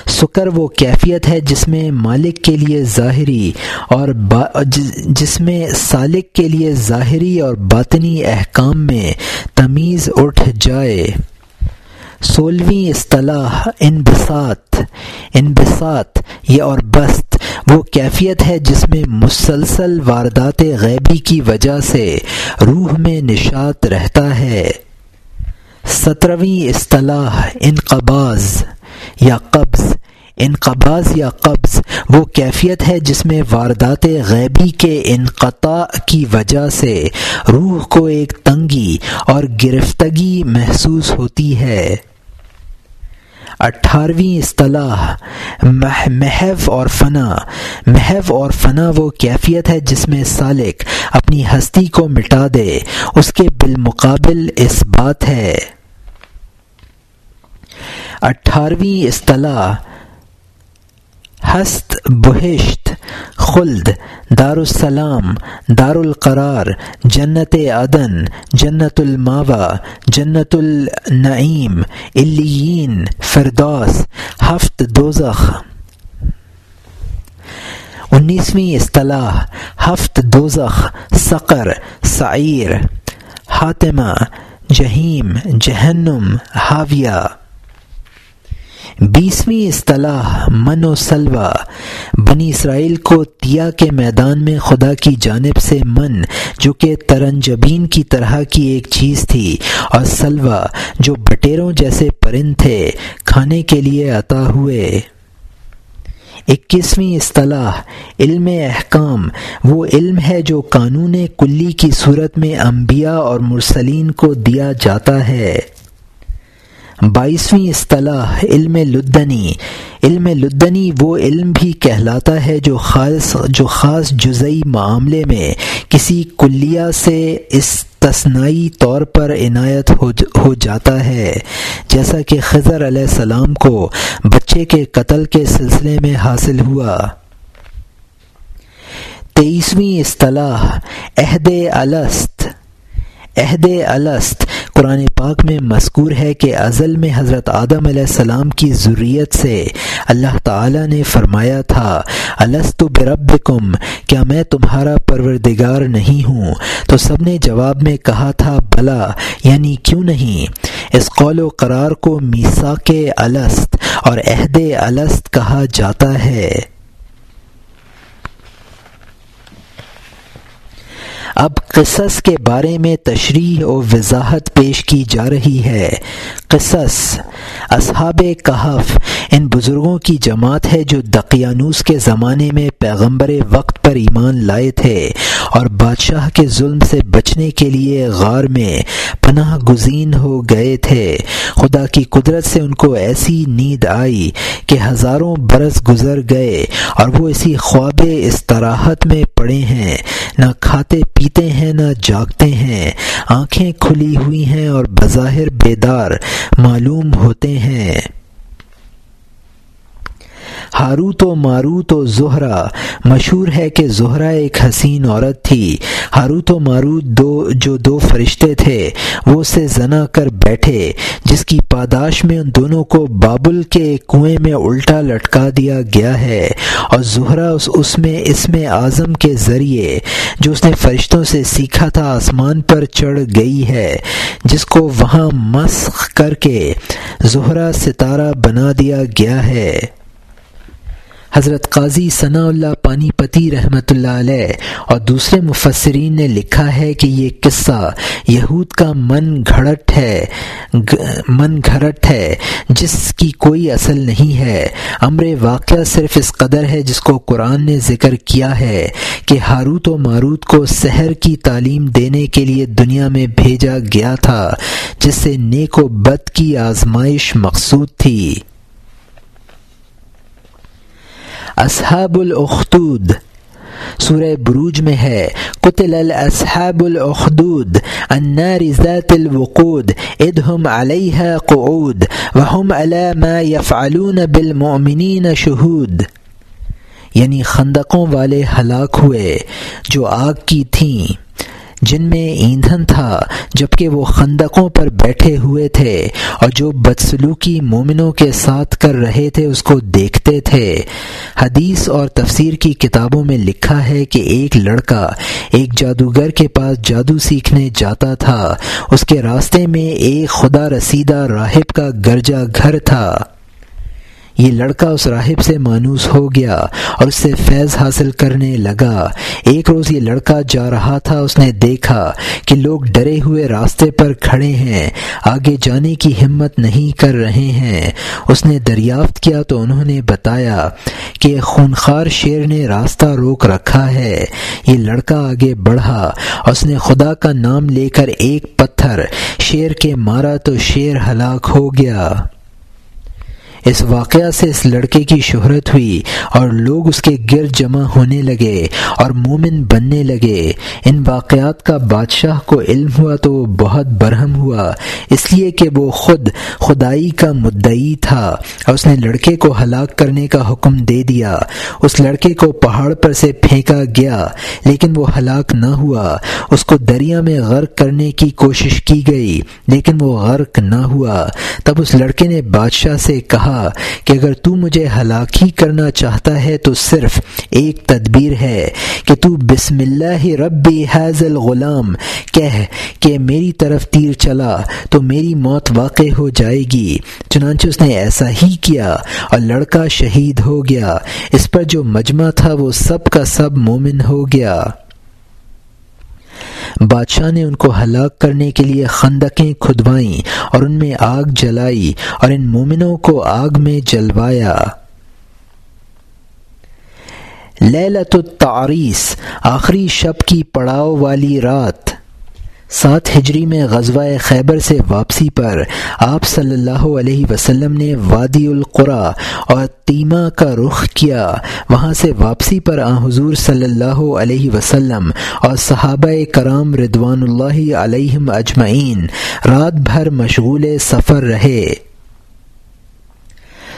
سکر وہ کیفیت ہے جس میں مالک کے لیے ظاہری اور جس میں سالک کے لیے ظاہری اور باطنی احکام میں تمیز اٹھ جائے۔ سولہویں اصطلاح انبساط۔ انبساط یہ اور بست۔ وہ کیفیت ہے جس میں مسلسل واردات غیبی کی وجہ سے روح میں نشات رہتا ہے۔ سترہویں اصطلاح انقباز یا قبض۔ انقباز یا قبض وہ کیفیت ہے جس میں واردات غیبی کے انقطاع کی وجہ سے روح کو ایک تنگی اور گرفتگی محسوس ہوتی ہے۔ اٹھارہویں اصطلاح محو اور فنا۔ محو اور فنا وہ کیفیت ہے جس میں سالک اپنی ہستی کو مٹا دے۔ اس کے بالمقابل اس بات ہے۔ اٹھارہویں اصطلاح، ہست، بہشت خلد دار السلام دار القرار جنت عدن جنت الماوا جنت النعیم الین فردوس، ہفت دوزخ. انیسویں اصطلاح، ہفت دوزخ، سقر، سعیر. حاتمہ، جہیم، جہنم، حاویہ. بیسویں اصطلاح من و سلوا بنی اسرائیل کو تیا کے میدان میں خدا کی جانب سے من، جو کہ ترنجبین کی طرح کی ایک چیز تھی، اور سلوا جو بٹیروں جیسے پرند تھے، کھانے کے لیے عطا ہوئے۔ اکیسویں اصطلاح علم احکام، وہ علم ہے جو قانون کلی کی صورت میں انبیاء اور مرسلین کو دیا جاتا ہے۔ بائیسویں اصطلاح علم لدنی۔ علم لدنی وہ علم بھی کہلاتا ہے جو خاص جو خاص جزئی معاملے میں کسی کلیہ سے استثنائی طور پر عنایت ہو جاتا ہے۔ جیسا کہ خضر علیہ السلام کو بچے کے قتل کے سلسلے میں حاصل ہوا۔ تیئیسویں اصطلاح عہد الست۔ عہد الست قرآن پاک میں مذکور ہے کہ ازل میں حضرت آدم علیہ السلام کی ضروریت سے اللہ تعالی نے فرمایا تھا السط برب کیا میں تمہارا پروردگار نہیں ہوں؟ تو سب نے جواب میں کہا تھا، بلا یعنی کیوں نہیں؟ اس قول و قرار کو میسا کے الست اور عہد الست کہا جاتا ہے۔ اب قصص کے بارے میں تشریح و وضاحت پیش کی جا رہی ہے۔ قصص۔ اصحاب کہف۔ ان بزرگوں کی جماعت ہے جو دقیانوس کے زمانے میں پیغمبر وقت پر ایمان لائے تھے اور بادشاہ کے ظلم سے بچنے کے لیے غار میں پناہ گزین ہو گئے تھے۔ خدا کی قدرت سے ان کو ایسی نیند آئی کہ ہزاروں برس گزر گئے اور وہ اسی خواب استراحت میں پڑے ہیں۔ نہ کھاتے پیتے ہیں نہ جاگتے ہیں۔ آنکھیں کھلی ہوئی ہیں اور بظاہر بیدار معلوم ہوتے ہیں۔ ہاروت و ماروت و زہرا۔ مشہور ہے کہ زہرا ایک حسین عورت تھی۔ ہاروت و ماروت دو جو دو فرشتے تھے، وہ اسے زنا کر بیٹھے، جس کی پاداش میں ان دونوں کو بابل کے کنویں میں الٹا لٹکا دیا گیا ہے۔ اور زہرا اس اس میں اس میں اعظم کے ذریعے، جو اس نے فرشتوں سے سیکھا تھا، آسمان پر چڑھ گئی ہے، جس کو وہاں مسخ کر کے زہرا ستارہ بنا دیا گیا ہے۔ حضرت قاضی ثناء اللہ پانی پتی رحمۃ اللہ علیہ اور دوسرے مفسرین نے لکھا ہے کہ یہ قصہ یہود کا من گھڑٹ ہے من گھڑٹ ہے، جس کی کوئی اصل نہیں ہے۔ امر واقعہ صرف اس قدر ہے جس کو قرآن نے ذکر کیا ہے کہ ہاروت و ماروت کو سحر کی تعلیم دینے کے لیے دنیا میں بھیجا گیا تھا، جس سے نیک و بد کی آزمائش مقصود تھی۔ اصحاب الاخدود۔ سورہ بروج میں ہے، قتل الاصحاب الاخدود، النار ذات الوقود ادہم علیہ قعود، وهم علی ما يفعلون بالمؤمنین شہود۔ یعنی خندقوں والے ہلاک ہوئے، جو آگ کی تھیں۔ جن میں ایندھن تھا، جبکہ وہ خندقوں پر بیٹھے ہوئے تھے اور جو بدسلوکی مومنوں کے ساتھ کر رہے تھے، اس کو دیکھتے تھے۔ حدیث اور تفسیر کی کتابوں میں لکھا ہے کہ ایک لڑکا ایک جادوگر کے پاس جادو سیکھنے جاتا تھا۔ اس کے راستے میں ایک خدا رسیدہ راہب کا گرجا گھر تھا۔ یہ لڑکا اس راہب سے مانوس ہو گیا اور اس سے فیض حاصل کرنے لگا۔ ایک روز یہ لڑکا جا رہا تھا، اس نے دیکھا کہ لوگ ڈرے ہوئے راستے پر کھڑے ہیں، آگے جانے کی ہمت نہیں کر رہے ہیں۔ اس نے دریافت کیا تو انہوں نے بتایا کہ خونخوار شیر نے راستہ روک رکھا ہے۔ یہ لڑکا آگے بڑھا اور اس نے خدا کا نام لے کر ایک پتھر شیر کے مارا تو شیر ہلاک ہو گیا۔ اس واقعہ سے اس لڑکے کی شہرت ہوئی اور لوگ اس کے گرد جمع ہونے لگے اور مومن بننے لگے۔ ان واقعات کا بادشاہ کو علم ہوا تو وہ بہت برہم ہوا، اس لیے کہ وہ خود خدائی کا مدعی تھا۔ اور اس نے لڑکے کو ہلاک کرنے کا حکم دے دیا۔ اس لڑکے کو پہاڑ پر سے پھینکا گیا، لیکن وہ ہلاک نہ ہوا۔ اس کو دریا میں غرق کرنے کی کوشش کی گئی، لیکن وہ غرق نہ ہوا۔ تب اس لڑکے نے بادشاہ سے کہا کہ اگر تو مجھے ہلاکی کرنا چاہتا ہے تو صرف ایک تدبیر ہے کہ تو بسم اللہ ربی حیض الغلام، کہہ کہ میری طرف تیر چلا تو میری موت واقع ہو جائے گی۔ چنانچہ اس نے ایسا ہی کیا اور لڑکا شہید ہو گیا۔ اس پر جو مجمع تھا وہ سب کا سب مومن ہو گیا۔ بادشاہ نے ان کو ہلاک کرنے کے لیے خندقیں کھدوائیں اور ان میں آگ جلائی اور ان مومنوں کو آگ میں جلوایا۔ للت التعریس، آخری شب کی پڑاؤ والی رات۔ سات ہجری میں غزوہ خیبر سے واپسی پر آپ صلی اللہ علیہ وسلم نے وادی القرا اور تیمہ کا رخ کیا۔ وہاں سے واپسی پر آ حضور صلی اللہ علیہ وسلم اور صحابہ کرام ردوان اللہ علیہم اجمعین۔ رات بھر مشغول سفر رہے۔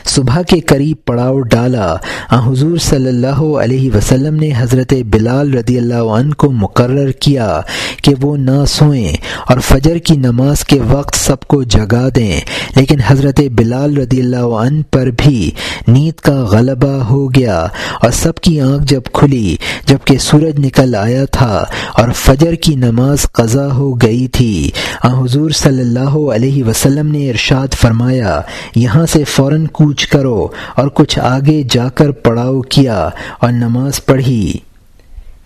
صبح کے قریب پڑاؤ ڈالا۔ حضور صلی اللہ علیہ وسلم نے حضرت بلال رضی اللہ عنہ کو مقرر کیا کہ وہ نہ سوئیں اور فجر کی نماز کے وقت سب کو جگا دیں۔ لیکن حضرت بلال رضی اللہ عنہ پر بھی نیند کا غلبہ ہو گیا اور سب کی آنکھ جب کھلی جبکہ سورج نکل آیا تھا اور فجر کی نماز قضا ہو گئی تھی۔ حضور صلی اللہ علیہ وسلم نے ارشاد فرمایا، یہاں سے فوراً کوچ کوچ کرو اور کچھ آگے جا کر پڑاؤ کیا اور نماز پڑھی۔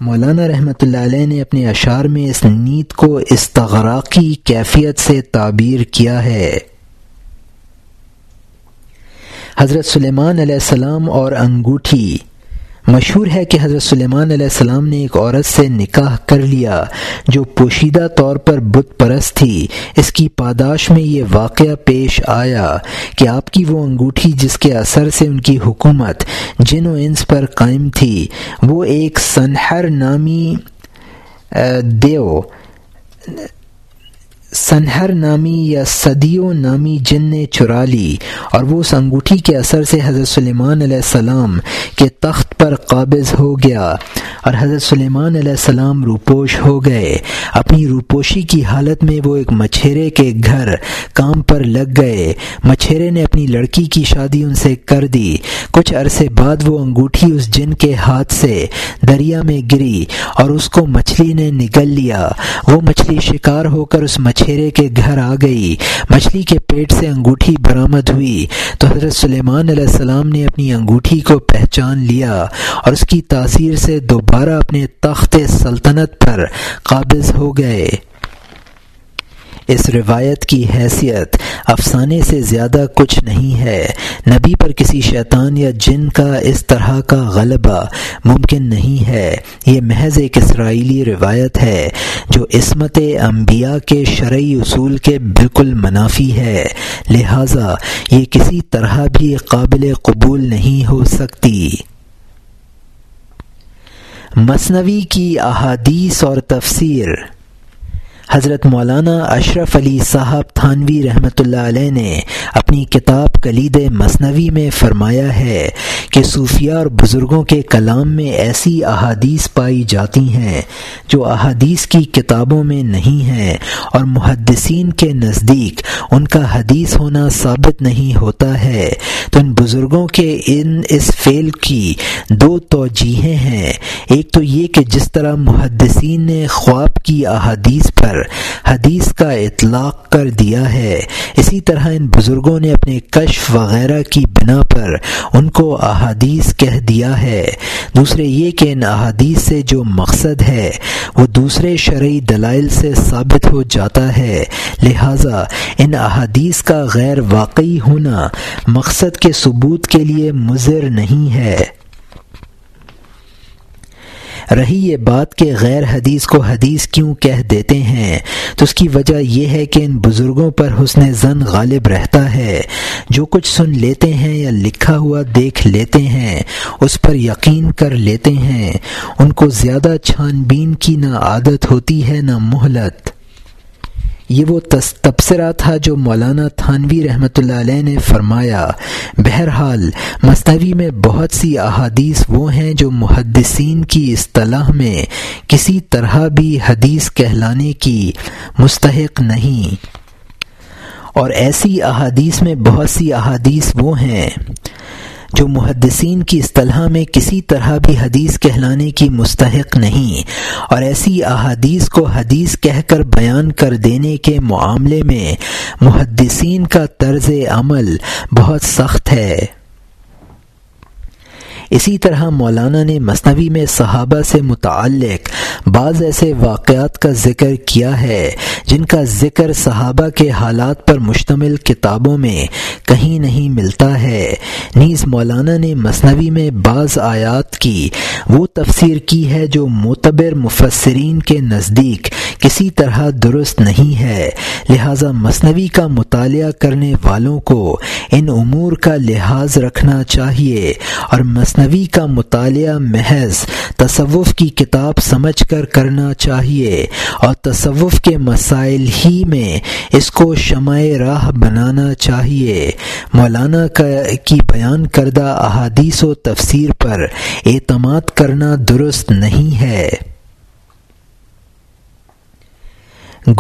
مولانا رحمۃ اللہ علیہ نے اپنے اشعار میں اس نیت کو استغراقی کیفیت سے تعبیر کیا ہے۔ حضرت سلیمان علیہ السلام اور انگوٹھی مشہور ہے کہ حضرت سلیمان علیہ السلام نے ایک عورت سے نکاح کر لیا جو پوشیدہ طور پر بت پرست تھی۔ اس کی پاداش میں یہ واقعہ پیش آیا کہ آپ کی وہ انگوٹھی جس کے اثر سے ان کی حکومت جن و انس پر قائم تھی، وہ ایک سنہر نامی دیو سنہر نامی یا صدیوں نامی جن نے چرا لی اور وہ اس انگوٹھی کے اثر سے حضرت سلیمان علیہ السلام کے تخت پر قابض ہو گیا اور حضرت سلیمان علیہ السلام روپوش ہو گئے۔ اپنی روپوشی کی حالت میں وہ ایک مچھیرے کے گھر کام پر لگ گئے۔ مچھیرے نے اپنی لڑکی کی شادی ان سے کر دی۔ کچھ عرصے بعد وہ انگوٹھی اس جن کے ہاتھ سے دریا میں گری اور اس کو مچھلی نے نگل لیا۔ وہ مچھلی شکار ہو کر اس مچھیرے کے گھر آ گئی۔ مچھلی کے پیٹ سے انگوٹھی برآمد ہوئی۔ تو حضرت سلیمان علیہ السلام نے اپنی انگوٹھی کو پہچان لیا اور اس کی تاثیر سے دوبارہ اپنے تخت سلطنت پر قابض ہو گئے۔ اس روایت کی حیثیت افسانے سے زیادہ کچھ نہیں ہے۔ نبی پر کسی شیطان یا جن کا اس طرح کا غلبہ ممکن نہیں ہے۔ یہ محض ایک اسرائیلی روایت ہے جو عصمت انبیاء کے شرعی اصول کے بالکل منافی ہے۔ لہذا یہ کسی طرح بھی قابل قبول نہیں ہو سکتی۔ مصنوعی کی احادیث اور تفسیر حضرت مولانا اشرف علی صاحب تھانوی رحمۃ اللہ علیہ نے اپنی کتاب کلید مصنوی میں فرمایا ہے کہ صوفیہ اور بزرگوں کے کلام میں ایسی احادیث پائی جاتی ہیں جو احادیث کی کتابوں میں نہیں ہیں اور محدثین کے نزدیک ان کا حدیث ہونا ثابت نہیں ہوتا ہے۔ تو ان بزرگوں کے ان اس فعل کی دو توجیہیں ہیں۔ ایک تو یہ کہ جس طرح محدثین نے خواب کی احادیث پر حدیث کا اطلاق کر دیا ہے۔ اسی طرح ان بزرگوں نے اپنے کشف وغیرہ کی بنا پر ان کو احادیث کہہ دیا ہے۔ دوسرے یہ کہ ان احادیث سے جو مقصد ہے، وہ دوسرے شرعی دلائل سے ثابت ہو جاتا ہے۔ لہذا ان احادیث کا غیر واقعی ہونا مقصد کے ثبوت کے لیے مضر نہیں ہے۔ رہی یہ بات کہ غیر حدیث کو حدیث کیوں کہہ دیتے ہیں؟ تو اس کی وجہ یہ ہے کہ ان بزرگوں پر حسن زن غالب رہتا ہے۔ جو کچھ سن لیتے ہیں یا لکھا ہوا دیکھ لیتے ہیں، اس پر یقین کر لیتے ہیں۔ ان کو زیادہ چھان بین کی نہ عادت ہوتی ہے نہ مہلت۔ یہ وہ تبصرہ تھا جو مولانا تھانوی رحمۃ اللہ علیہ نے فرمایا۔ بہرحال مصنوعی میں بہت سی احادیث وہ ہیں جو محدثین کی اصطلاح میں کسی طرح بھی حدیث کہلانے کی مستحق نہیں۔ اور ایسی احادیث میں بہت سی احادیث وہ ہیں۔ جو محدثین کی اصطلاح میں کسی طرح بھی حدیث کہلانے کی مستحق نہیں اور ایسی احادیث کو حدیث کہہ کر بیان کر دینے کے معاملے میں محدثین کا طرز عمل بہت سخت ہے۔ اسی طرح مولانا نے مصنوی میں صحابہ سے متعلق بعض ایسے واقعات کا ذکر کیا ہے، جن کا ذکر صحابہ کے حالات پر مشتمل کتابوں میں کہیں نہیں ملتا ہے۔ نیز مولانا نے مصنوی میں بعض آیات کی وہ تفسیر کی ہے جو معتبر مفسرین کے نزدیک کسی طرح درست نہیں ہے۔ لہذا مصنوعی کا مطالعہ کرنے والوں کو ان امور کا لحاظ رکھنا چاہیے اور مصنوعی کا مطالعہ محض تصوف کی کتاب سمجھ کر کرنا چاہیے اور تصوف کے مسائل ہی میں اس کو شمع راہ بنانا چاہیے۔ مولانا کی بیان کردہ احادیث و تفسیر پر اعتماد کرنا درست نہیں ہے۔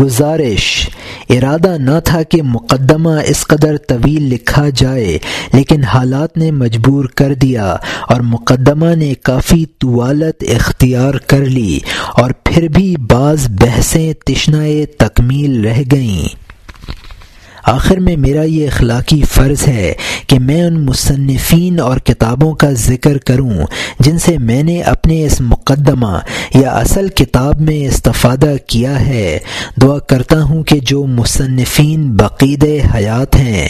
گزارش۔ ارادہ نہ تھا کہ مقدمہ اس قدر طویل لکھا جائے، لیکن حالات نے مجبور کر دیا اور مقدمہ نے کافی طوالت اختیار کر لی اور پھر بھی بعض بحثیں تشنائے تکمیل رہ گئیں۔ آخر میں میرا یہ اخلاقی فرض ہے کہ میں ان مصنفین اور کتابوں کا ذکر کروں، جن سے میں نے اپنے اس مقدمہ یا اصل کتاب میں استفادہ کیا ہے۔ دعا کرتا ہوں کہ جو مصنفین بقید حیات ہیں،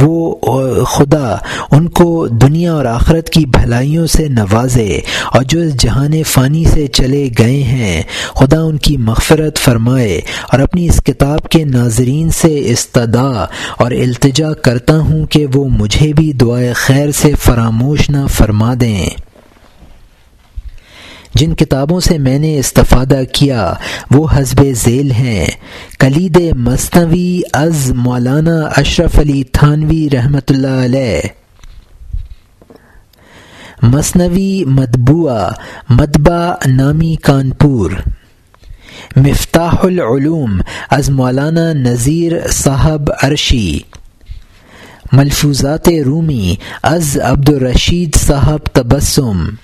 وہ خدا ان کو دنیا اور آخرت کی بھلائیوں سے نوازے اور جو اس جہان فانی سے چلے گئے ہیں، خدا ان کی مغفرت فرمائے اور اپنی اس کتاب کے ناظرین سے استدا اور التجا کرتا ہوں کہ وہ مجھے بھی دعائے خیر سے فراموش نہ فرما دیں۔ جن کتابوں سے میں نے استفادہ کیا، وہ حزب ذیل ہیں۔ کلید مصنوی از مولانا اشرف علی تھانوی رحمۃ اللہ علیہ۔ مصنوی مطبوعہ مدبہ نامی کانپور۔ مفتاح العلوم از مولانا نذیر صاحب عرشی۔ ملفوظات رومی، از عبد الرشید صاحب تبسم۔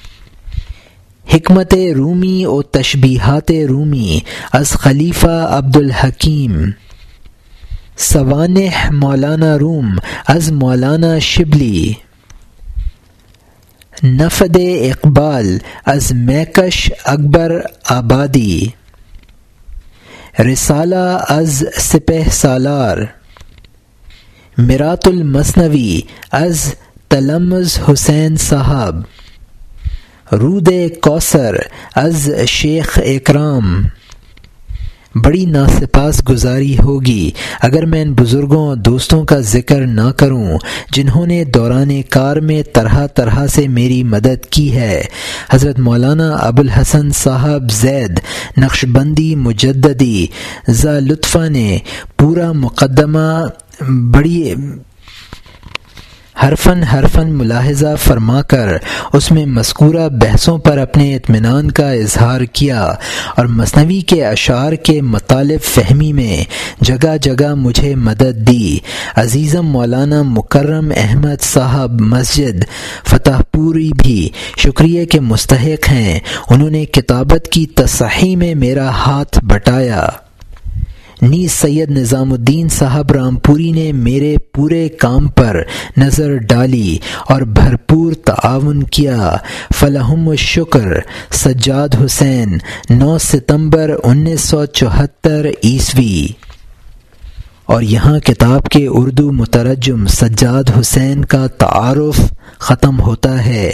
حکمت رومی و تشبیہات رومی، از خلیفہ عبد الحکیم سوانح مولانا روم، از مولانا شبلی۔ نفد اقبال، از میکش اکبر آبادی۔ رسالہ از سپہ سالار۔ مرات المصنوی از تلمز حسین صاحب۔ رود کوثر از شیخ اکرام۔ بڑی ناسپاس گزاری ہوگی۔ اگر میں ان بزرگوں اور دوستوں کا ذکر نہ کروں، جنہوں نے دوران کار میں طرح طرح سے میری مدد کی ہے۔ حضرت مولانا ابوالحسن صاحب زید نقش بندی مجددی ذا لطفہ نے پورا مقدمہ بڑی حرفن حرفن ملاحظہ فرما کر اس میں مذکورہ بحثوں پر اپنے اطمینان کا اظہار کیا اور مصنوعی کے اشعار کے مطالب فہمی میں جگہ جگہ مجھے مدد دی۔ عزیزم مولانا مکرم احمد صاحب مسجد فتح پوری بھی شکریہ کے مستحق ہیں، انہوں نے کتابت کی تصحیح میں میرا ہاتھ بٹایا۔ نیز سید نظام الدین صاحب رام پوری نے میرے پورے کام پر نظر ڈالی اور بھرپور تعاون کیا۔ فلاحم الشکر۔ سجاد حسین، نو ستمبر انیس سو چوہتر عیسوی۔ اور یہاں کتاب کے اردو مترجم سجاد حسین کا تعارف ختم ہوتا ہے۔